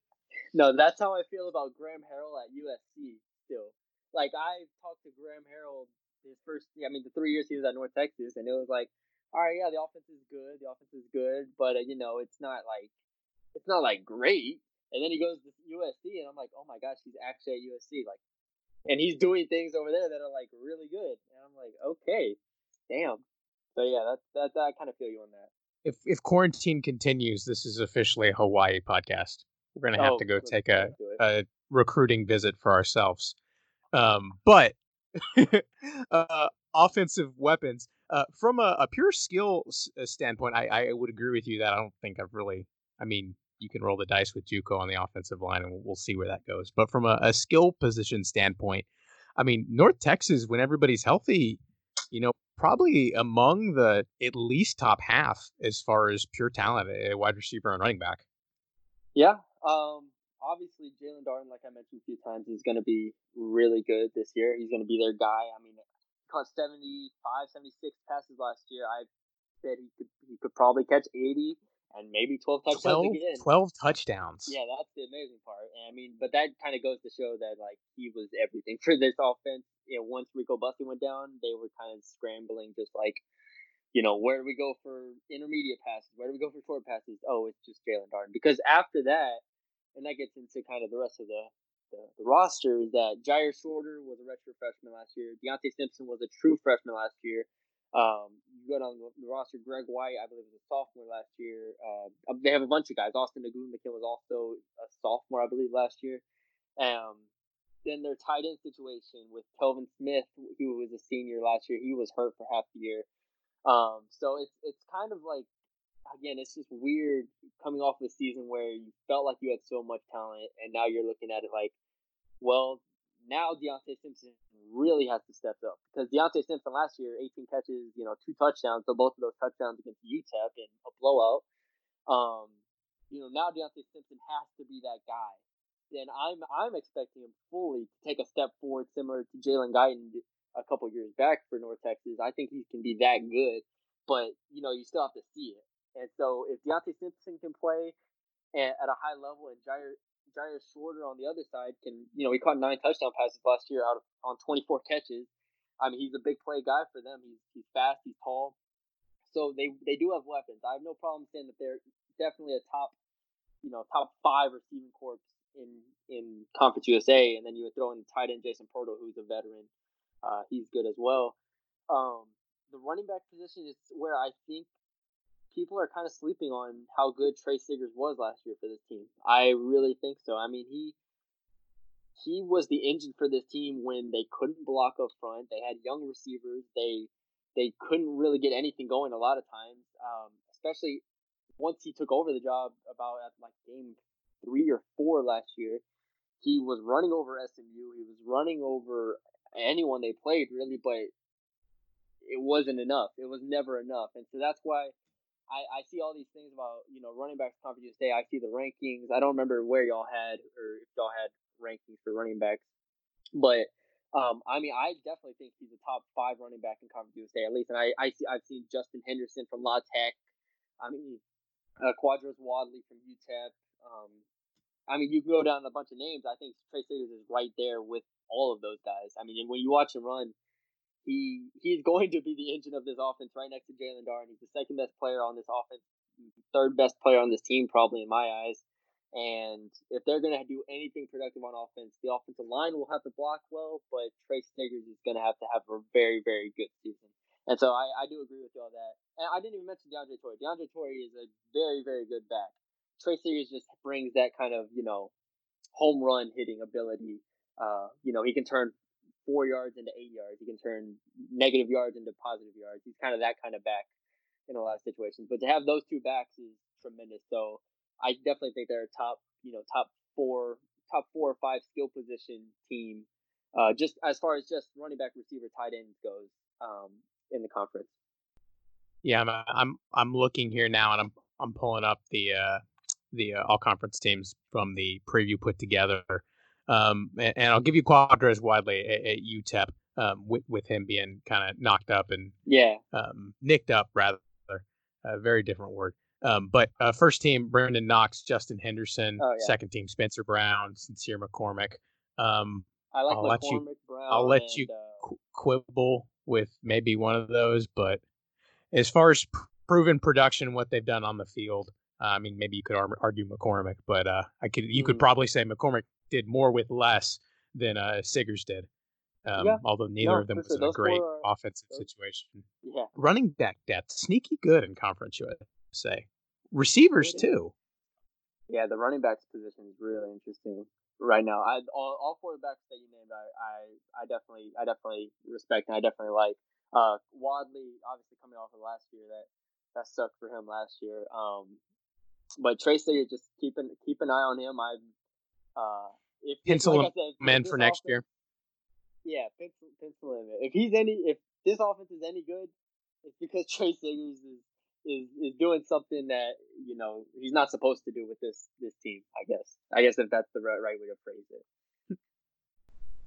no, that's how I feel about Graham Harrell at USC. Still, like I talked to Graham Harrell his first, I mean, the three years he was at North Texas, and it was like, all right, yeah, the offense is good, the offense is good, but uh, you know, it's not like, it's not like great. And then he goes to USC, and I'm like, oh my gosh, he's actually at USC, like, and he's doing things over there that are like really good, and I'm like, okay, damn. So yeah, that's that. I kind of feel you on that. If if quarantine continues, this is officially a Hawaii podcast. We're gonna have oh, to go take a, a recruiting visit for ourselves. Um, but uh, offensive weapons. Uh, from a, a, pure skill uh, standpoint, I, I would agree with you that I don't think I've really. I mean, you can roll the dice with JUCO on the offensive line, and we'll, see where that goes. But from a, a, skill position standpoint, I mean, North Texas, when everybody's healthy, you know, probably among the at least top half as far as pure talent, a wide receiver and running back. Yeah. Um, obviously Jaelon Darden, like I mentioned a few times, is going to be really good this year. He's going to be their guy. I mean, caught 75, 76 passes last year. I said he could he could probably catch 80 and maybe 12 touchdowns 12, again. 12 touchdowns. Yeah, that's the amazing part. And I mean, but that kind of goes to show that like he was everything for this offense. You know, once Rico Bussey went down, they were kind of scrambling, just like, you know, where do we go for intermediate passes? Where do we go for short passes? Oh, it's just Jaelon Darden. Because after that, and that gets into kind of the rest of the, the, the roster is that Jyaire Shorter was a retro freshman last year. Deontay Simpson was a true freshman last year. Um, you go down the, roster, Greg White, I believe, was a sophomore last year. Uh, they have a bunch of guys. Austin Ogundelekin was also a sophomore, I believe, last year. Um, then their tight end situation with Kelvin Smith, who was a senior last year, he was hurt for half the year. Um, so it's it's kind of like again, it's just weird coming off of a season where you felt like you had so much talent, and now you're looking at it like, well, now Deontay Simpson really has to step up because Deontay Simpson last year, 18 catches, you know, two touchdowns, so both of those touchdowns against UTEP in a blowout. Um, you know, now Deontay Simpson has to be that guy. Then I'm I'm expecting him fully to take a step forward, similar to Jalen Guyton a couple years back for North Texas. I think he can be that good, but you know, you still have to see it. And so if Deontay Simpson can play at, a high level and Jyaire, Jyaire Shorter on the other side can, you know, he caught nine touchdown passes last year out of, on 24 catches. I mean, he's a big play guy for them. He's he's fast, he's tall. So they they do have weapons. I have no problem saying that they're definitely a top, you know, top five receiving corps in in Conference USA. And then you would throw in tight end Jason Porto, who's a veteran. Uh, he's good as well. Um, the running back position is where I think people are kind of sleeping on how good Trey Siggers was last year for this team. I really think so. I mean, he he was the engine for this team when they couldn't block up front. They had young receivers. They they couldn't really get anything going a lot of times, um, especially once he took over the job about at like game three or four last year. He was running over SMU. He was running over anyone they played really, but it wasn't enough. It was never enough, and so that's why I, I see all these things about you know running backs conference day. I see the rankings. I don't remember where y'all had or if y'all had rankings for running backs, but um, I mean I definitely think he's a top five running back in conference USA at least. And I I see I've seen Justin Henderson from La Tech. I mean uh, Quardraos Wadley from UTEP. Um, I mean you can go down a bunch of names. I think Trey Siggers is right there with all of those guys. I mean, when you watch him run, he he's going to be the engine of this offense right next to Jaelon Darden. He's the second best player on this offense, third best player on this team, probably in my eyes. And if they're going to do anything productive on offense, the offensive line will have to block well, but Trey Siggers is going to have to have a very, very good season. And so I, I do agree with you on that. And I didn't even mention DeAndre Torrey. DeAndre Torrey is a very, very good back. Trey Siggers just brings that kind of, you know, home run hitting ability. Uh, you know, he can turn four yards into eight yards. He can turn negative yards into positive yards. He's kind of that kind of back in a lot of situations. But to have those two backs is tremendous. So I definitely think they're a top, you know, top four, top four or five skill position team. Uh, just as far as just running back, receiver, tight end goes um, in the conference. Yeah, I'm I'm I'm looking here now, and I'm I'm pulling up the uh, the uh, all conference teams from the preview put together. Um, and, and, I'll give you Quardraos Wadley at, at UTEP um, with, with him being kind of knocked up and yeah, um, nicked up rather. A very different word. Um, but uh, first team, Brandon Knox, Justin Henderson. Oh, yeah. Second team, Spencer Brown, Sincere McCormick. Um, I like I'll McCormick, let you. Brown I'll let and, you uh, quibble with maybe one of those, but as far as proven production, what they've done on the field, uh, I mean, maybe you could argue McCormick, but uh, I could you mm. could probably say McCormick did more with less than uh, Siggers did. Um, yeah. Although neither no, of them was sure. in a great are, offensive those, situation. Yeah. Running back depth, sneaky good in Conference USA. Receivers too. Yeah, the running backs position is really interesting right now. I all, all four backs that you named, I, I I definitely I definitely respect and I definitely like. Uh, Wadley obviously coming off of last year that that sucked for him last year. Um, but Tracy, just keep an keep an eye on him. I uh, if pencil like him man for next offense, year. Yeah, pencil, pencil him. If he's any, if this offense is any good, it's because Trey Siggers is is is doing something that you know he's not supposed to do with this this team. I guess. I guess if that's the right, right way to phrase it.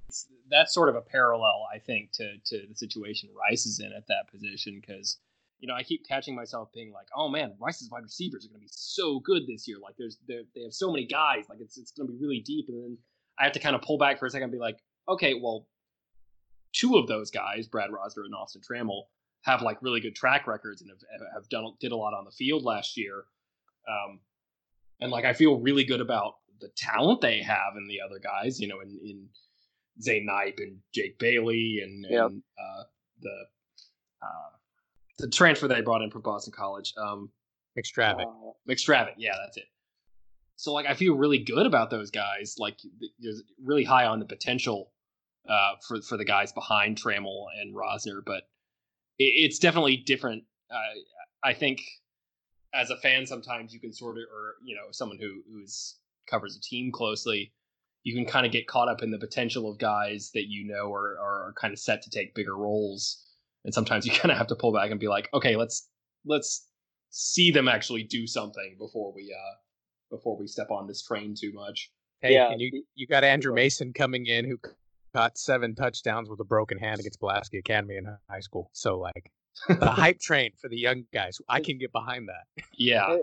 It's, that's sort of a parallel, I think, to to the situation Rice is in at that position because you know, I keep catching myself being like, "Oh man, Rice's wide receivers are going to be so good this year. Like, there's they have so many guys. Like, it's it's going to be really deep." And then I have to kind of pull back for a second and be like, "Okay, well, two of those guys, Brad Rozner and Austin Trammell, have like really good track records and have have done did a lot on the field last year. Um, and like I feel really good about the talent they have and the other guys. You know, in in Zay Knipe and Jake Bailey and, yep. and uh, the uh, the transfer they brought in from Boston College. Um, McStravick. Uh, McStravick, yeah, that's it. So like I feel really good about those guys. Like there's really high on the potential uh, for for the guys behind Trammell and Rozner, but it, it's definitely different. Uh, I think as a fan, sometimes you can sort of, or you know, someone who who's covers a team closely, you can kind of get caught up in the potential of guys that you know are are kind of set to take bigger roles and sometimes you kind of have to pull back and be like, okay, let's let's see them actually do something before we uh before we step on this train too much. Hey, yeah. and you you got Andrew Mason coming in who got seven touchdowns with a broken hand against Pulaski Academy in high school. So like the hype train for the young guys, I can get behind that. Yeah. Hey,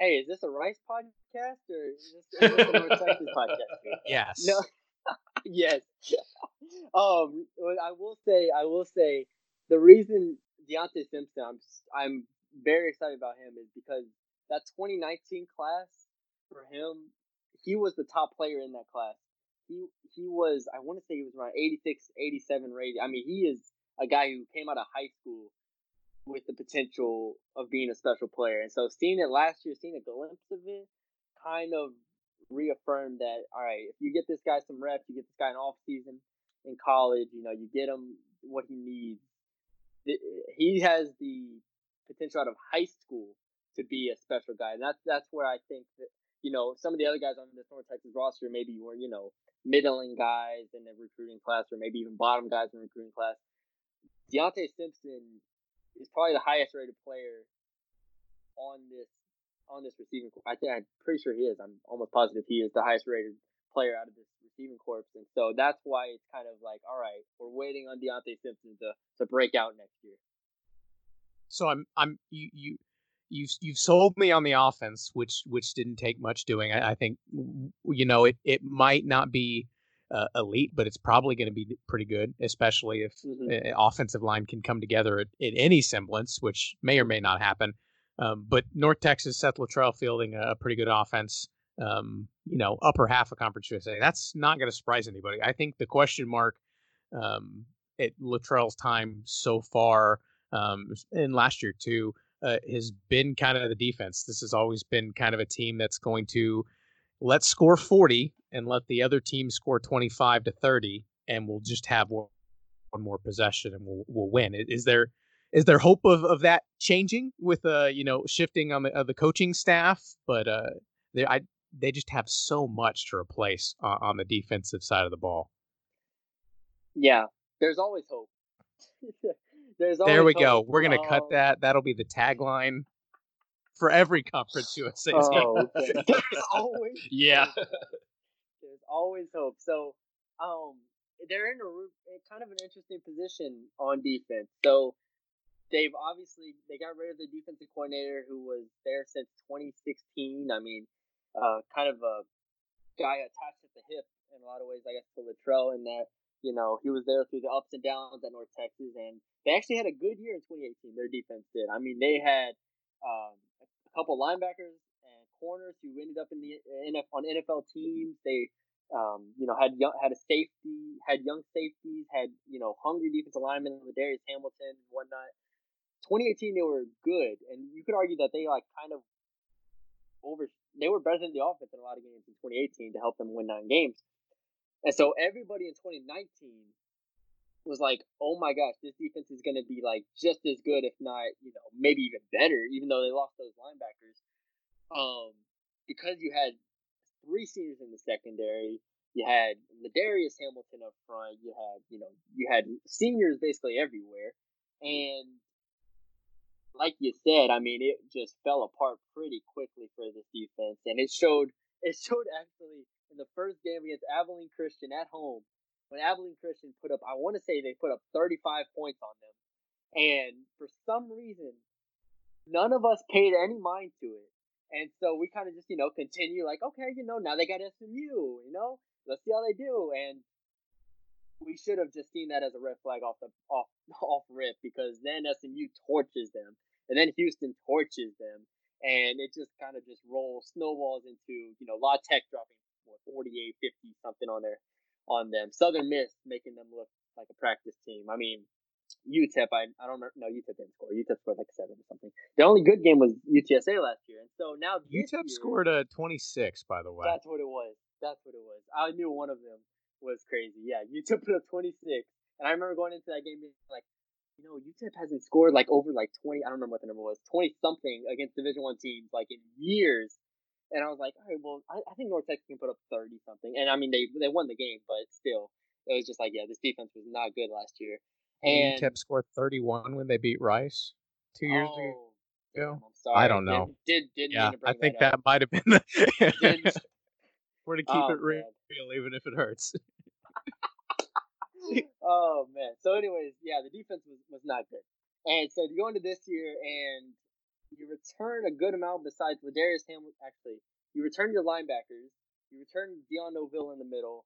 hey is this a Rice podcast or is this, is this a North Texas podcast? Yes. No. yes. um, I will say, I will say, the reason Deontay Simpson, I'm I'm very excited about him is because that 2019 class for him, he was the top player in that class. He he was I want to say he was around 86, 87 rated. I mean, he is a guy who came out of high school with the potential of being a special player. And so seeing it last year, seeing a glimpse of it, kind of reaffirmed that all right, if you get this guy some reps, you get this guy an off season in college, you know, you get him what he needs he has the potential out of high school to be a special guy, and that's that's where I think that you know some of the other guys on this North Texas roster maybe were you know middling guys in the recruiting class, or maybe even bottom guys in the recruiting class. Deontay Simpson is probably the highest rated player on this on this receiving. I think I'm pretty sure he is. I'm almost positive he is the highest rated player out of this receiving corps, and so that's why it's kind of like, all right, we're waiting on Deontay Simpson to to break out next year. So I'm I'm you you you've you've sold me on the offense, which which didn't take much doing. I, I think you know it it might not be uh, elite, but it's probably going to be pretty good, especially if mm-hmm. offensive line can come together in any semblance, which may or may not happen. Um, but North Texas, Seth Littrell fielding a pretty good offense. Um, you know, upper half of Conference USA. That's not going to surprise anybody. I think the question mark um, at Littrell's time so far, um, last year too, uh, has been kind of the defense. This has always been kind of a team that's going to let's score 40 and let the other team score 25 to 30 and we'll just have one, one more possession and we'll, we'll win is there is there hope of, of that changing with uh you know shifting on the uh, the coaching staff but uh I they just have so much to replace uh, on the defensive side of the ball yeah there's always hope there's there we hope. go we're gonna um, cut that that'll be the tagline for every conference USA team. Oh, okay. There's always yeah. There's always hope. So, um, they're in a kind of an interesting position on defense. So, they've obviously they got rid of the defensive coordinator who was there since 2016. I mean, uh, kind of a guy attached at the hip in a lot of ways, I guess, to Littrell in that you know he was there through the ups and downs at North Texas, and they actually had a good year in 2018. Their defense did. I mean, they had um, a couple linebackers and corners who ended up in the on NFL teams. They um, you know, had young, had a safety, had young safeties, had you know hungry defensive linemen, with Darius Hamilton and whatnot. 2018, they were good, and you could argue that they like kind of over. They were better than the offense in a lot of games in 2018 to help them win nine games. And so everybody in 2019 was like, oh my gosh, this defense is going to be like just as good, if not, you know, maybe even better, even though they lost those linebackers. Um, because you had three seniors in the secondary, you had Ladarius Hamilton up front, you had, you know, you had seniors basically everywhere. And like you said, I mean, it just fell apart pretty quickly for this defense. And it showed, it showed actually in the first game against Abilene Christian at home when Abilene Christian put up, I want to say they put up 35 points on them. And for some reason, none of us paid any mind to it. And so we kind of just, you know, continue like, okay, you know, now they got SMU, you know, let's see how they do. And we should have just seen that as a red flag off the off off rip because then SMU torches them, and then Houston torches them, and it just kind of just rolls snowballs into you know La Tech dropping what 48, 50 something on their on them. Southern Miss making them look like a practice team. I mean, UTEP, I, I don't know. No, UTEP didn't score. UTEP scored like seven or something. The only good game was UTSA last year, and so now UTEP year, scored uh, a twenty six. By the way, that's what it was. That's what it was. I knew one of them was crazy. Yeah, UTEP put up twenty six, and I remember going into that game being like, you know, UTEP hasn't scored like over like twenty. I don't remember what the number was. Twenty something against Division One teams like in years. And I was like, all right, well, I, I think North Texas can put up thirty something, and I mean they they won the game, but still, it was just like, yeah, this defense was not good last year. And UTEP scored thirty one when they beat Rice two years oh, ago. I'm sorry. I don't know. Did did yeah, I think that, that might have been the. We're to keep oh, it real, even if it hurts. oh man. So, anyways, yeah, the defense was, was not good, and so you go into this year and you return a good amount besides Ladarius Hamilton. Actually, you return your linebackers. You return Dion Novil in the middle,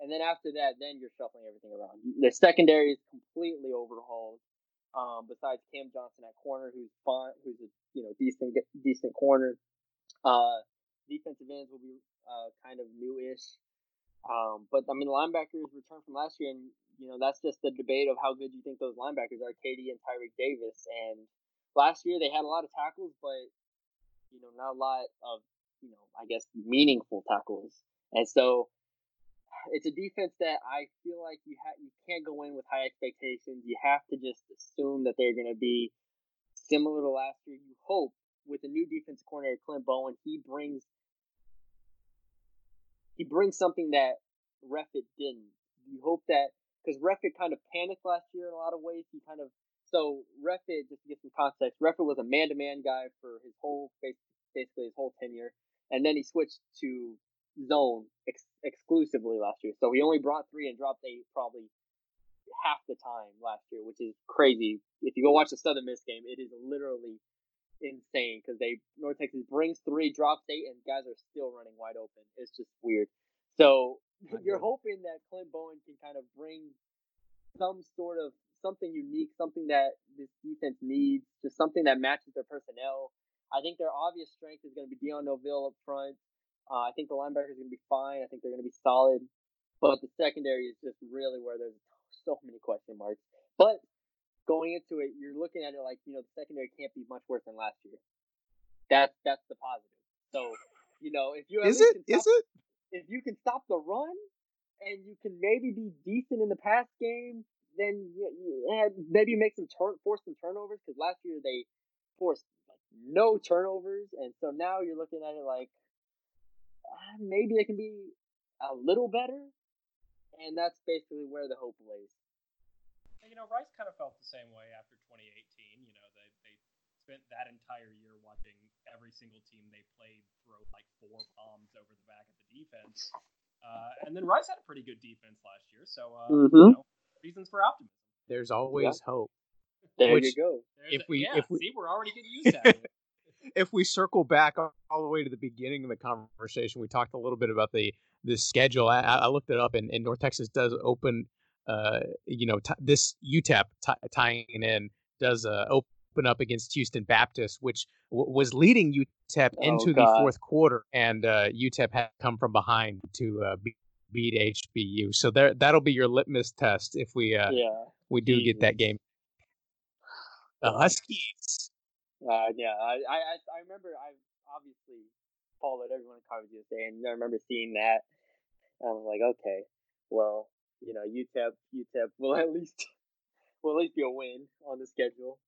and then after that, then you're shuffling everything around. The secondary is completely overhauled. Um, besides Cam Johnson at corner, who's fine, who's a you know decent decent corner. Uh, defensive ends will be uh, kind of newish. Um, but I mean, linebackers returned from last year, and you know that's just the debate of how good you think those linebackers are, KD and Tyreke Davis. And last year they had a lot of tackles, but you know not a lot of you know I guess meaningful tackles, and so it's a defense that I feel like you ha- you can't go in with high expectations. You have to just assume that they're going to be similar to last year. You hope with the new defensive coordinator Clint Bowen, he brings he brings something that Reffett didn't. You hope that because Reffett kind of panicked last year in a lot of ways. He kind of so Reffett just to get some context, Reffett was a man-to-man guy for his whole basically his whole tenure, and then he switched to zone ex- exclusively last year. So he only brought three and dropped eight probably half the time last year, which is crazy. If you go watch the Southern Miss game, it is literally insane because they North Texas brings three, drops eight, and guys are still running wide open. It's just weird. So you're hoping that Clint Bowen can kind of bring some sort of something unique, something that this defense needs, just something that matches their personnel. I think their obvious strength is going to be Dion Novil up front. Uh, I think the linebackers are going to be fine. I think they're going to be solid. But the secondary is just really where there's so many question marks. But going into it, you're looking at it like, you know, the secondary can't be much worse than last year. That's that's the positive. So, you know, if you Is it? Stop, Is it? If you can stop the run and you can maybe be decent in the pass game, then you, you, maybe make some turn force some turnovers because last year they forced like, no turnovers, and so now you're looking at it like uh, maybe they can be a little better, and that's basically where the hope lays. You know, Rice kind of felt the same way after 2018. You know, they they spent that entire year watching every single team they played throw like four bombs over the back of the defense. Uh, and then Rice had a pretty good defense last year, so uh, mm-hmm. you know, reasons for optimism. There's always yeah. hope. There Which, you go. There's if we, yeah, if we, see, we're already getting used to it. if we circle back all the way to the beginning of the conversation, we talked a little bit about the the schedule. I, I looked it up, and, and North Texas does open. Uh, you know, t- this UTEP t- tying in does uh, open up against Houston Baptist, which w- was leading UTEP oh, into God. the fourth quarter, and uh, UTEP had come from behind to uh, beat, beat HBU. So there, that'll be your litmus test if we uh, yeah. we do Jesus. get that game. The Huskies. Uh, yeah, I, I I remember I obviously followed everyone in College USA, and I remember seeing that. I was like, okay, well, you know, UTEP, UTEP will at least will at least be a win on the schedule.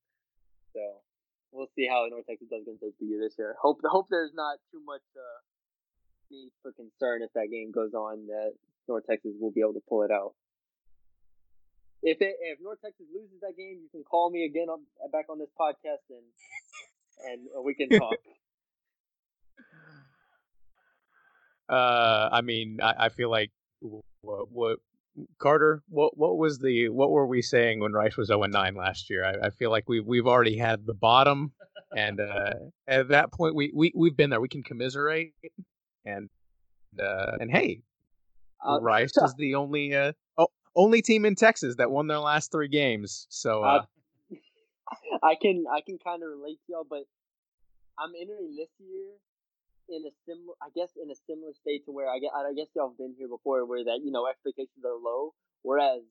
So we'll see how North Texas does against HBU this year. Hope hope there's not too much uh, need for concern if that game goes on. That North Texas will be able to pull it out. If it, if North Texas loses that game, you can call me again on back on this podcast and and we can talk. uh, I mean, I, I feel like what, what Carter, what what was the what were we saying when Rice was 0 9 last year? I, I feel like we've we've already had the bottom, and uh, at that point we we we've been there. We can commiserate, and uh, and hey, uh, Rice is the only uh, oh, only team in Texas that won their last three games. So uh, I can I can kind of relate to y'all, but I'm entering this year in a similar, I guess, in a similar state to where I guess, I guess y'all have been here before, where that you know expectations are low, whereas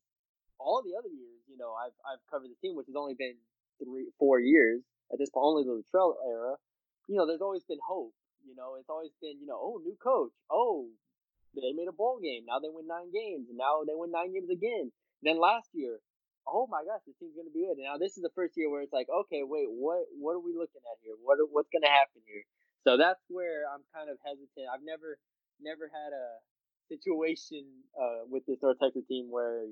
all the other years, you know, I've I've covered the team, which has only been three, four years at this point, only the Littrell era. You know, there's always been hope. You know, it's always been, you know, oh, new coach. Oh, they made a bowl game. Now they win nine games. And now they win nine games again. Then last year, oh my gosh, this team's gonna be good. And now this is the first year where it's like, okay, wait, what what are we looking at here? What what's gonna happen here? So that's where I'm kind of hesitant. I've never never had a situation uh, with this North Texas team where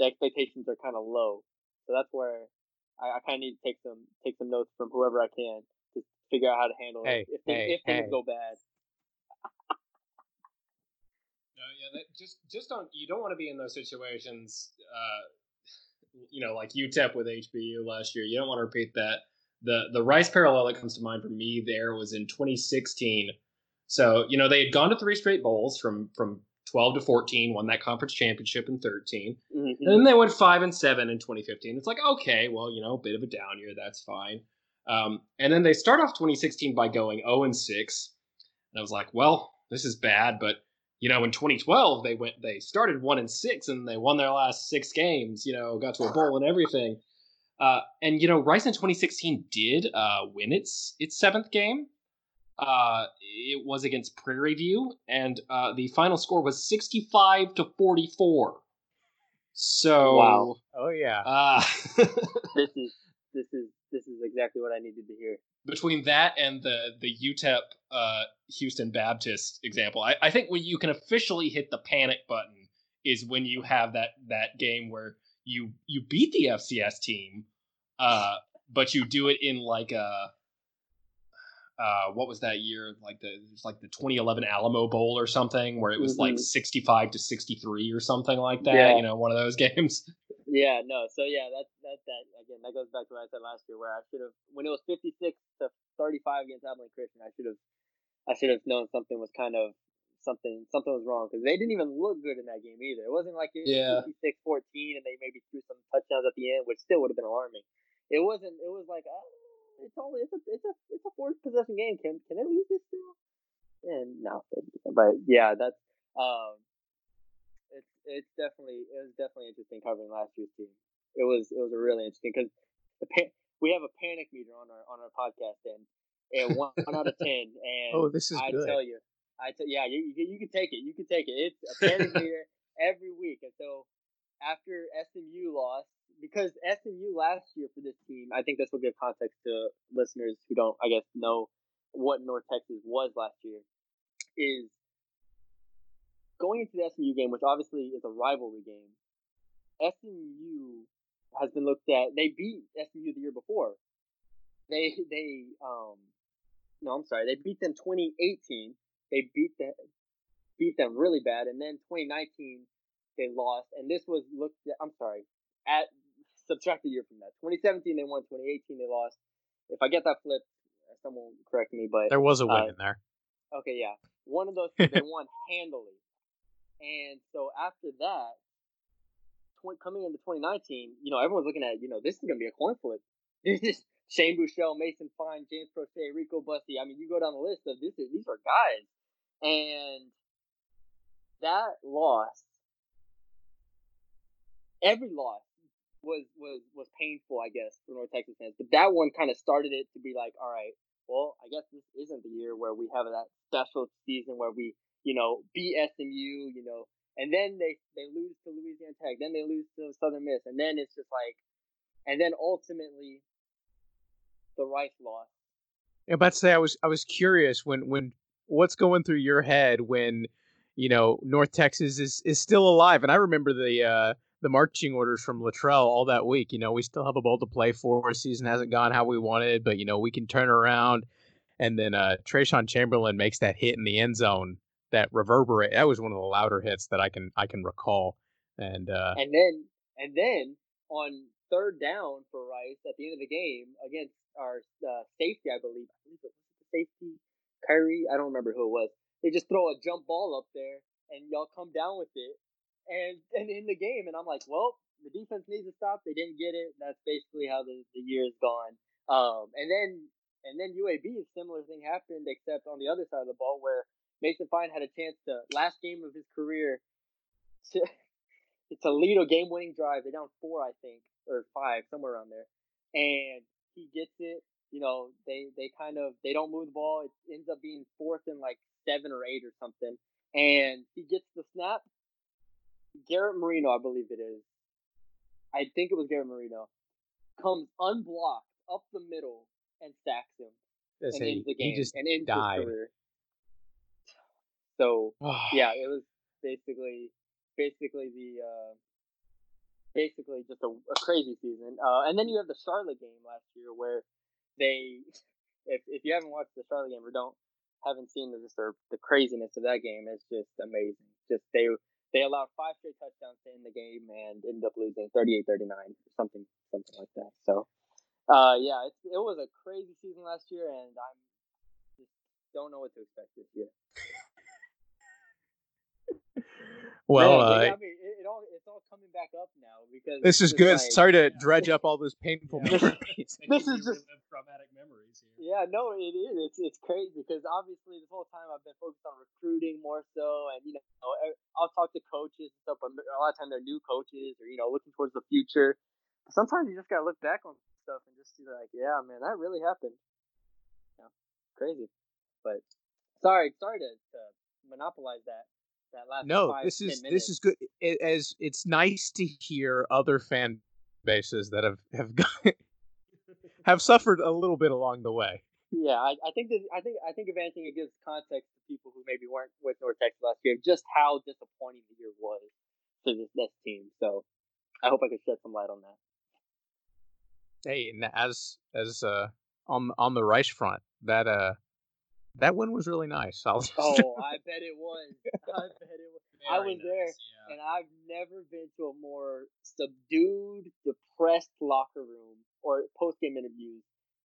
the expectations are kind of low. So that's where I, I kind of need to take some take some notes from whoever I can to figure out how to handle hey, it if, hey, if things go bad. No, yeah, that just just don't you don't want to be in those situations. Uh, you know, like UTEP with HBU last year. You don't want to repeat that. The the Rice parallel that comes to mind for me there was in 2016. So you know they had gone to three straight bowls from from 12 to 14, won that conference championship in 13, mm-hmm. and then they went five and seven in 2015. It's like okay, well you know a bit of a down year, that's fine. Um, and then they start off 2016 by going 0 and six, and I was like, well this is bad, but you know, in 2012 they went they started one and six and they won their last six games. You know, got to a bowl and everything. Uh, and you know, Rice in 2016 did uh, win its its seventh game. Uh, it was against Prairie View, and uh, the final score was 65 to 44. So wow, oh yeah, uh, this is this is this is exactly what I needed to hear between that and the the UTEP uh, Houston Baptist example, I, I think when you can officially hit the panic button is when you have that that game where you you beat the FCS team, uh, but you do it in like a uh, what was that year? Like the it was like the 2011 Alamo Bowl or something, where it was mm-hmm. like 65 to 63 or something like that. Yeah. You know, one of those games. Yeah, no. So yeah, that's that that again that goes back to what I said last year, where I should have when it was 56 to 35 against Abilene Christian, I should have I should have known something was kind of something something was wrong because they didn't even look good in that game either. It wasn't like it was Yeah. 56-14 and they maybe threw some touchdowns at the end, which still would have been alarming. It wasn't. It was like oh, it's only it's a it's a it's a fourth possession game. Can can they lose this still? And no, but yeah, that's um, it's it's definitely it was definitely interesting covering last year's team. It was it was a really interesting because the pa- we have a panic meter on our on our podcast and and one, one out of ten and Oh, this is I good. tell you, I yeah, you, you can- you can take it, you can take it. It's a panic meter every week, and so after SMU lost, because SMU last year for this team, I think this will give context to listeners who don't, I guess, know what North Texas was last year, is going into the SMU game, which obviously is a rivalry game. SMU has been looked at. They beat SMU the year before. They they um no, I'm sorry. They beat them 2018. They beat them beat them really bad, and then 2019 they lost. And this was looked. At, I'm sorry. At subtract a year from that. 2017 they won. 2018 they lost. If I get that flip, someone will correct me. But There was a win Uh, in there. Okay, yeah. One of those they won handily. And so after that, tw- coming into 2019, you know, everyone's looking at, you know, this is going to be a coin flip. This is Shane Buechele, Mason Fine, James Proche, Rico Bussey. I mean, you go down the list of this. Is, these are guys, and that loss, every loss was was was painful, I guess, for North Texas fans. But that one kind of started it to be like, all right, well, I guess this isn't the year where we have that special season where we, you know, beat SMU, you know, and then they they lose to Louisiana Tech, then they lose to Southern Miss, and then it's just like, and then ultimately, the Rice loss. Yeah, about to say I was I was curious when when what's going through your head when you know North Texas is is still alive, and I remember the uh, the marching orders from Littrell all that week. You know, we still have a bowl to play for. Our Season hasn't gone how we wanted, but you know we can turn around. And then uh, Trayshawn Chamberlain makes that hit in the end zone that reverberate. That was one of the louder hits that I can I can recall. And uh, And then and then on third down for Rice at the end of the game against our uh, safety, I believe. I believe it was the safety, Kyrie. I don't remember who it was. They just throw a jump ball up there, and y'all come down with it, and and in the game, and I'm like, well, the defense needs to stop. They didn't get it. That's basically how the the year's gone. Um, and then and then UAB, a similar thing happened, except on the other side of the ball where Mason Fine had a chance to last game of his career to to lead a game winning drive. They're down four, I think, or five, somewhere around there. And he gets it. You know, they they kind of they don't move the ball. It ends up being fourth and like seven or eight or something. And he gets the snap. Garrett Marino, I believe it is. I think it was Garrett Marino. Comes unblocked up the middle and sacks him that's and ends the game he just and ends died. his career. So yeah, it was basically basically the uh, basically just a, a crazy season. Uh, and then you have the Charlotte game last year where they, if if you haven't watched the Charlotte game or don't haven't seen the just the, the craziness of that game, it's just amazing. Just they they allowed five straight touchdowns to end the game and ended up losing 38-39 something something like that. So. Uh, yeah, it, it was a crazy season last year, and I'm just don't know what to expect this year. well. Man, uh, they got me- all coming back up now because this is good. like- Sorry to Yeah. dredge up all those painful Yeah. memories. This is just- traumatic memories here. Yeah, no, it is. It's it's crazy because obviously this whole time I've been focused on recruiting more so, and you know, I- I'll talk to coaches and stuff, but a lot of times they're new coaches or you know looking towards the future. Sometimes you just gotta look back on stuff and just be like, yeah, man, that really happened. Yeah, crazy. But sorry, sorry to, to monopolize that that last. No five, this 10 is this is good it, as it's nice to hear other fan bases that have have got, have suffered a little bit along the way Yeah, I, I think that I think I think if anything, it gives context to people who maybe weren't with North Texas last year, just how disappointing the year was for this this team. So I hope I could shed some light on that. hey and as as uh on on the rice front that uh that one was really nice I'll just, Oh, I bet it was. I bet it was. I Very was there, yeah. And I've never been to a more subdued, depressed locker room or post game interviews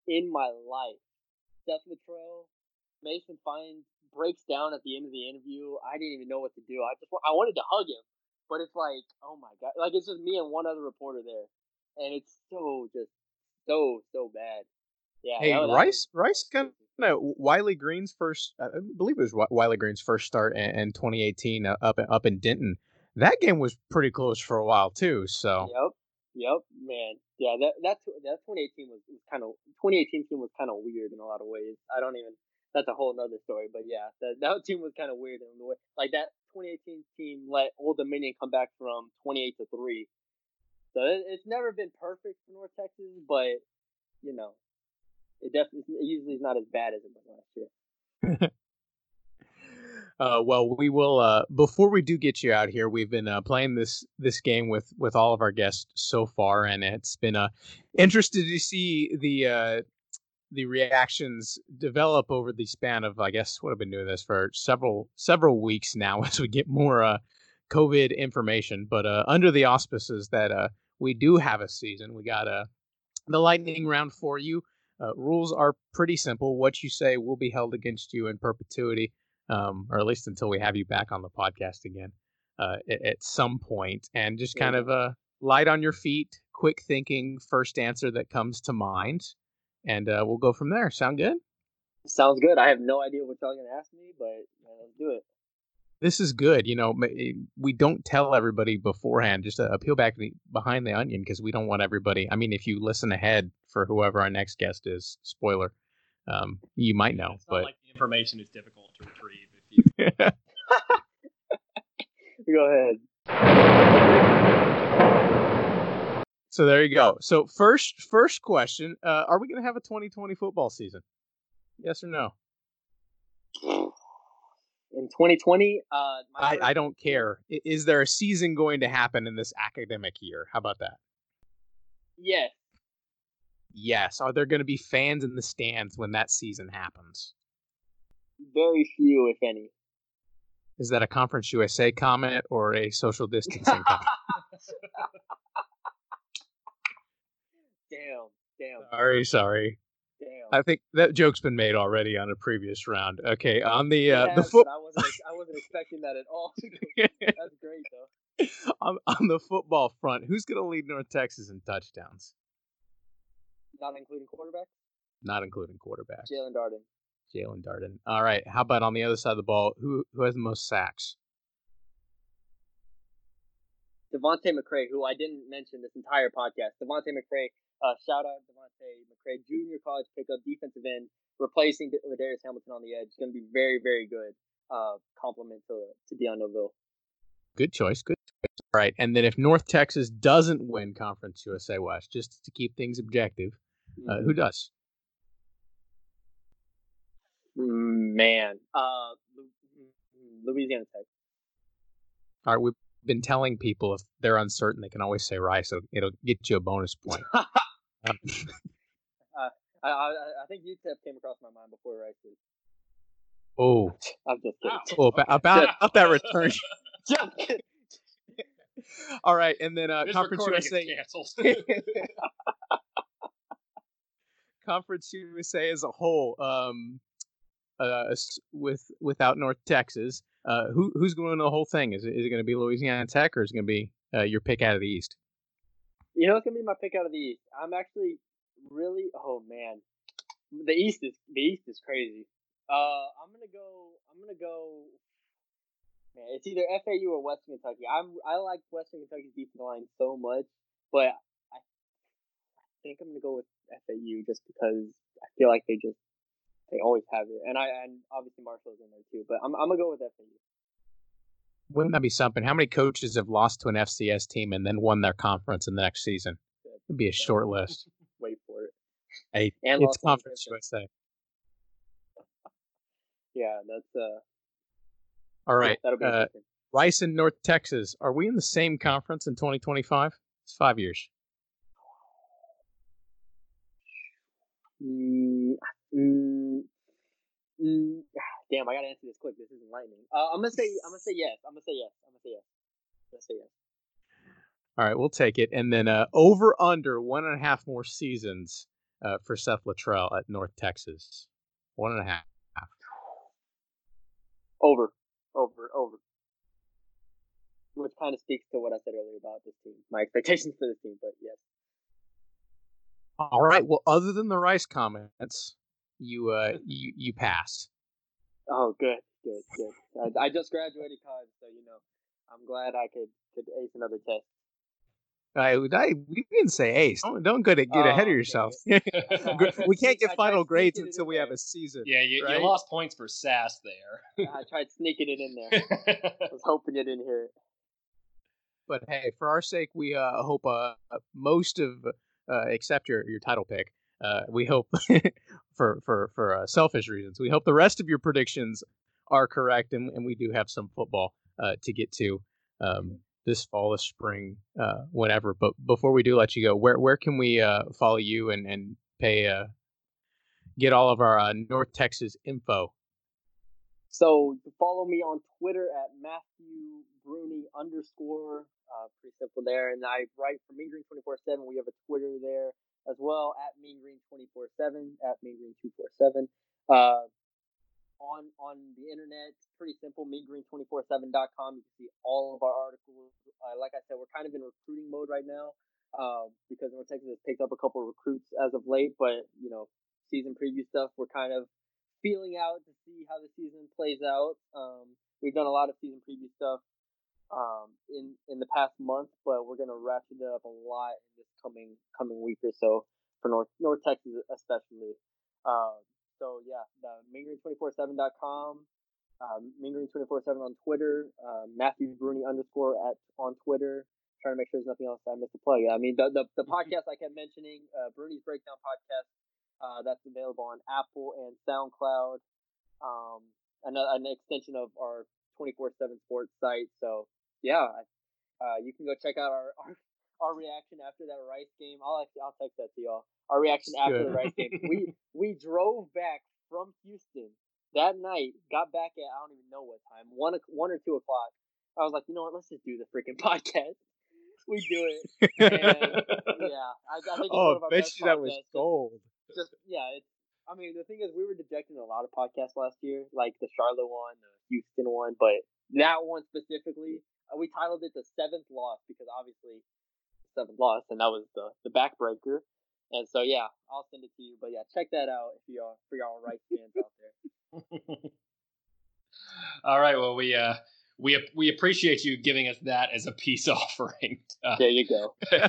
in my life. Seth Littrell, Mason Fine breaks down at the end of the interview. I didn't even know what to do. I just I wanted to hug him, but it's like, oh my god, like it's just me and one other reporter there, and it's so just so so bad. Yeah. Hey, Rice, Rice, kind of Wiley Green's first. I believe it was Wiley Green's first start in, in 2018 uh, up up in Denton. That game was pretty close for a while too. So Yep. Yep, man. Yeah, that that that 2018 was, was kind of 2018 team was kind of weird in a lot of ways. I don't even. That's a whole nother story. But yeah, that that team was kind of weird in the way. Like that 2018 team let Old Dominion come back from 28 to three. So it, it's never been perfect for North Texas, but you know, it definitely it usually is not as bad as it was last year. Uh, well, we will. Uh, before we do get you out here, we've been uh, playing this this game with with all of our guests so far, and it's been uh, interested to see the uh, the reactions develop over the span of, I guess, what I've been doing this for several several weeks now as we get more uh, COVID information. But uh, under the auspices that uh, we do have a season, we got uh, the lightning round for you. Uh, rules are pretty simple. What you say will be held against you in perpetuity um, or at least until we have you back on the podcast again uh, at, at some point, and just kind Yeah. of uh, light on your feet, quick thinking, first answer that comes to mind, and uh, we'll go from there. Sound good? Sounds good. I have no idea what y'all gonna ask me, but let's do it. This is good. You know, eh, we don't tell everybody beforehand. Just uh, peel back the, behind the onion because we don't want everybody. I mean, if you listen ahead for whoever our next guest is, spoiler, um, you might know, it's but like the information is difficult to retrieve if you Go ahead. So there you go. So first, first question: uh, Are we going to have a 2020 football season? Yes or no? In 2020, uh, my I, I don't care. Is there a season going to happen in this academic year? How about that? Yes, Yes. Are there going to be fans in the stands when that season happens? very few, if any. Is that a Conference USA comment or a social distancing comment? Damn, damn, sorry, sorry. damn. I think that joke's been made already on a previous round. Okay, on the uh, Yes, the foot I wasn't. I wasn't expecting that at all. That's great though. on, on the football front, who's going to lead North Texas in touchdowns? Not including quarterback. Not including quarterbacks. Jaelon Darden. Jaelon Darden. All right. How about on the other side of the ball? Who who has the most sacks? Devontae McCray, who I didn't mention this entire podcast. Devontae McCray, uh, shout out to Devontae McCray, junior college pickup, defensive end, replacing Ladarius Hamilton on the edge. Going to be very, very good. Uh, compliment to to Dion Novil. Good choice. Good choice. All right. And then if North Texas doesn't win Conference USA West, just to keep things objective, uh, who does? Mm, Man, uh, mm, Louisiana Tech. All right. We've been telling people if they're uncertain, they can always say Rice. It'll, it'll get you a bonus point. Um, I, I I think UTEP came across my mind before Rice did. oh, I'm just kidding. well, about, about, about that return. All right. And then uh, Conference USA. Conference USA as a whole, um, uh, with without North Texas, uh, who who's going to the whole thing? Is it is it going to be Louisiana Tech or is it going to be uh, your pick out of the East? You know, it's gonna be my pick out of the East. I'm actually really. Oh man, the East is the East is crazy. Uh, I'm gonna go. I'm gonna go. Man, it's either FAU or Western Kentucky. I'm I like Western Kentucky's defensive line so much, but think I'm gonna go with FAU just because I feel like they just they always have it, and I and obviously Marshall's in there too. But I'm I'm gonna go with FAU. Wouldn't that be something? How many coaches have lost to an FCS team and then won their conference in the next season? It'd be a short list. Wait for it. Hey, And it's Conference USA. Yeah, that's uh. All right, that'll be uh. Rice and North Texas. Are we in the same conference in 2025? It's five years. Mm, mm, mm, damn, I gotta answer this quick. This isn't lightning. Uh, I'm gonna say, I'm gonna say yes. I'm gonna say yes. I'm gonna say yes. I'm gonna say yes. All right, we'll take it. And then uh, over under one and a half more seasons uh, for Seth Littrell at North Texas. One and a half. Over, over, over. Which kind of speaks to what I said earlier about this team, my expectations for this team. But yes. All right. Well, other than the Rice comments, you uh you you passed. Oh, good, good, good. I, I just graduated college, so you know, I'm glad I could could ace another test. I, I we didn't say ace. Don't, don't get, get oh, ahead of yourself. we can't get final grades until we have a season. Yeah, you, right? you, lost points for sass there. I tried sneaking it in there. I was hoping you didn't hear it. But hey, for our sake, we uh, hope uh, most of, uh, except your your title pick, uh, we hope for for for uh, selfish reasons, we hope the rest of your predictions are correct, and, and we do have some football uh, to get to. Um, this fall or spring, uh, whenever. But before we do let you go, where where can we uh, follow you and and pay uh, get all of our uh, North Texas info? So follow me on Twitter at Matthew Brune underscore. Uh, pretty simple there, and I write for Mean Green twenty four seven. We have a Twitter there as well at Mean Green twenty four seven at Mean Green two four seven. Uh, on on the internet. Pretty simple. MeanGreen247.com. You can see all of our articles. Uh, like I said, we're kind of in recruiting mode right now um, because North Texas has picked up a couple of recruits as of late. But you know, season preview stuff, we're kind of feeling out to see how the season plays out. Um, we've done a lot of season preview stuff um, in in the past month, but we're gonna ratchet it up a lot in this coming coming week or so for North North Texas especially. Um, so yeah, the meangreen247.com, um, maingreen247 on Twitter, uh, Matthew Brune underscore at on Twitter. Trying to make sure there's nothing else I missed to plug. I mean, the the, the mm-hmm. podcast I kept mentioning, uh, Brune's Breakdown podcast, uh, that's available on Apple and SoundCloud. Um, an, an extension of our 24/7 Sports site. So yeah, uh, you can go check out our, our our reaction after that Rice game. I'll actually, I'll text that to y'all. Our reaction after Good. the Rice game. we we drove back from Houston that night. Got back at I don't even know what time one one or two o'clock. I was like, you know what? Let's just do the freaking podcast. We do it. And, yeah, I, I think. oh, I bet you that was gold. Just, yeah, it's. I mean, the thing is, we were dejecting a lot of podcasts last year, like the Charlotte one, the Houston one, but that one specifically, uh, we titled it the seventh loss because obviously seventh loss, and that was the the backbreaker. And so yeah, I'll send it to you. But yeah, check that out if you are for y'all Rice fans out there. All right. Well, we uh we we appreciate you giving us that as a peace offering. Uh, there you go.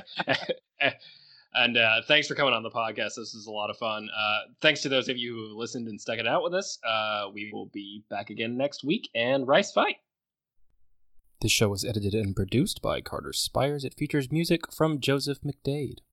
and uh, thanks for coming on the podcast. This is a lot of fun. Uh, thanks to those of you who listened and stuck it out with us. Uh, we will be back again next week and Rice fight. This show was edited and produced by Carter Spires. It features music from Joseph McDade.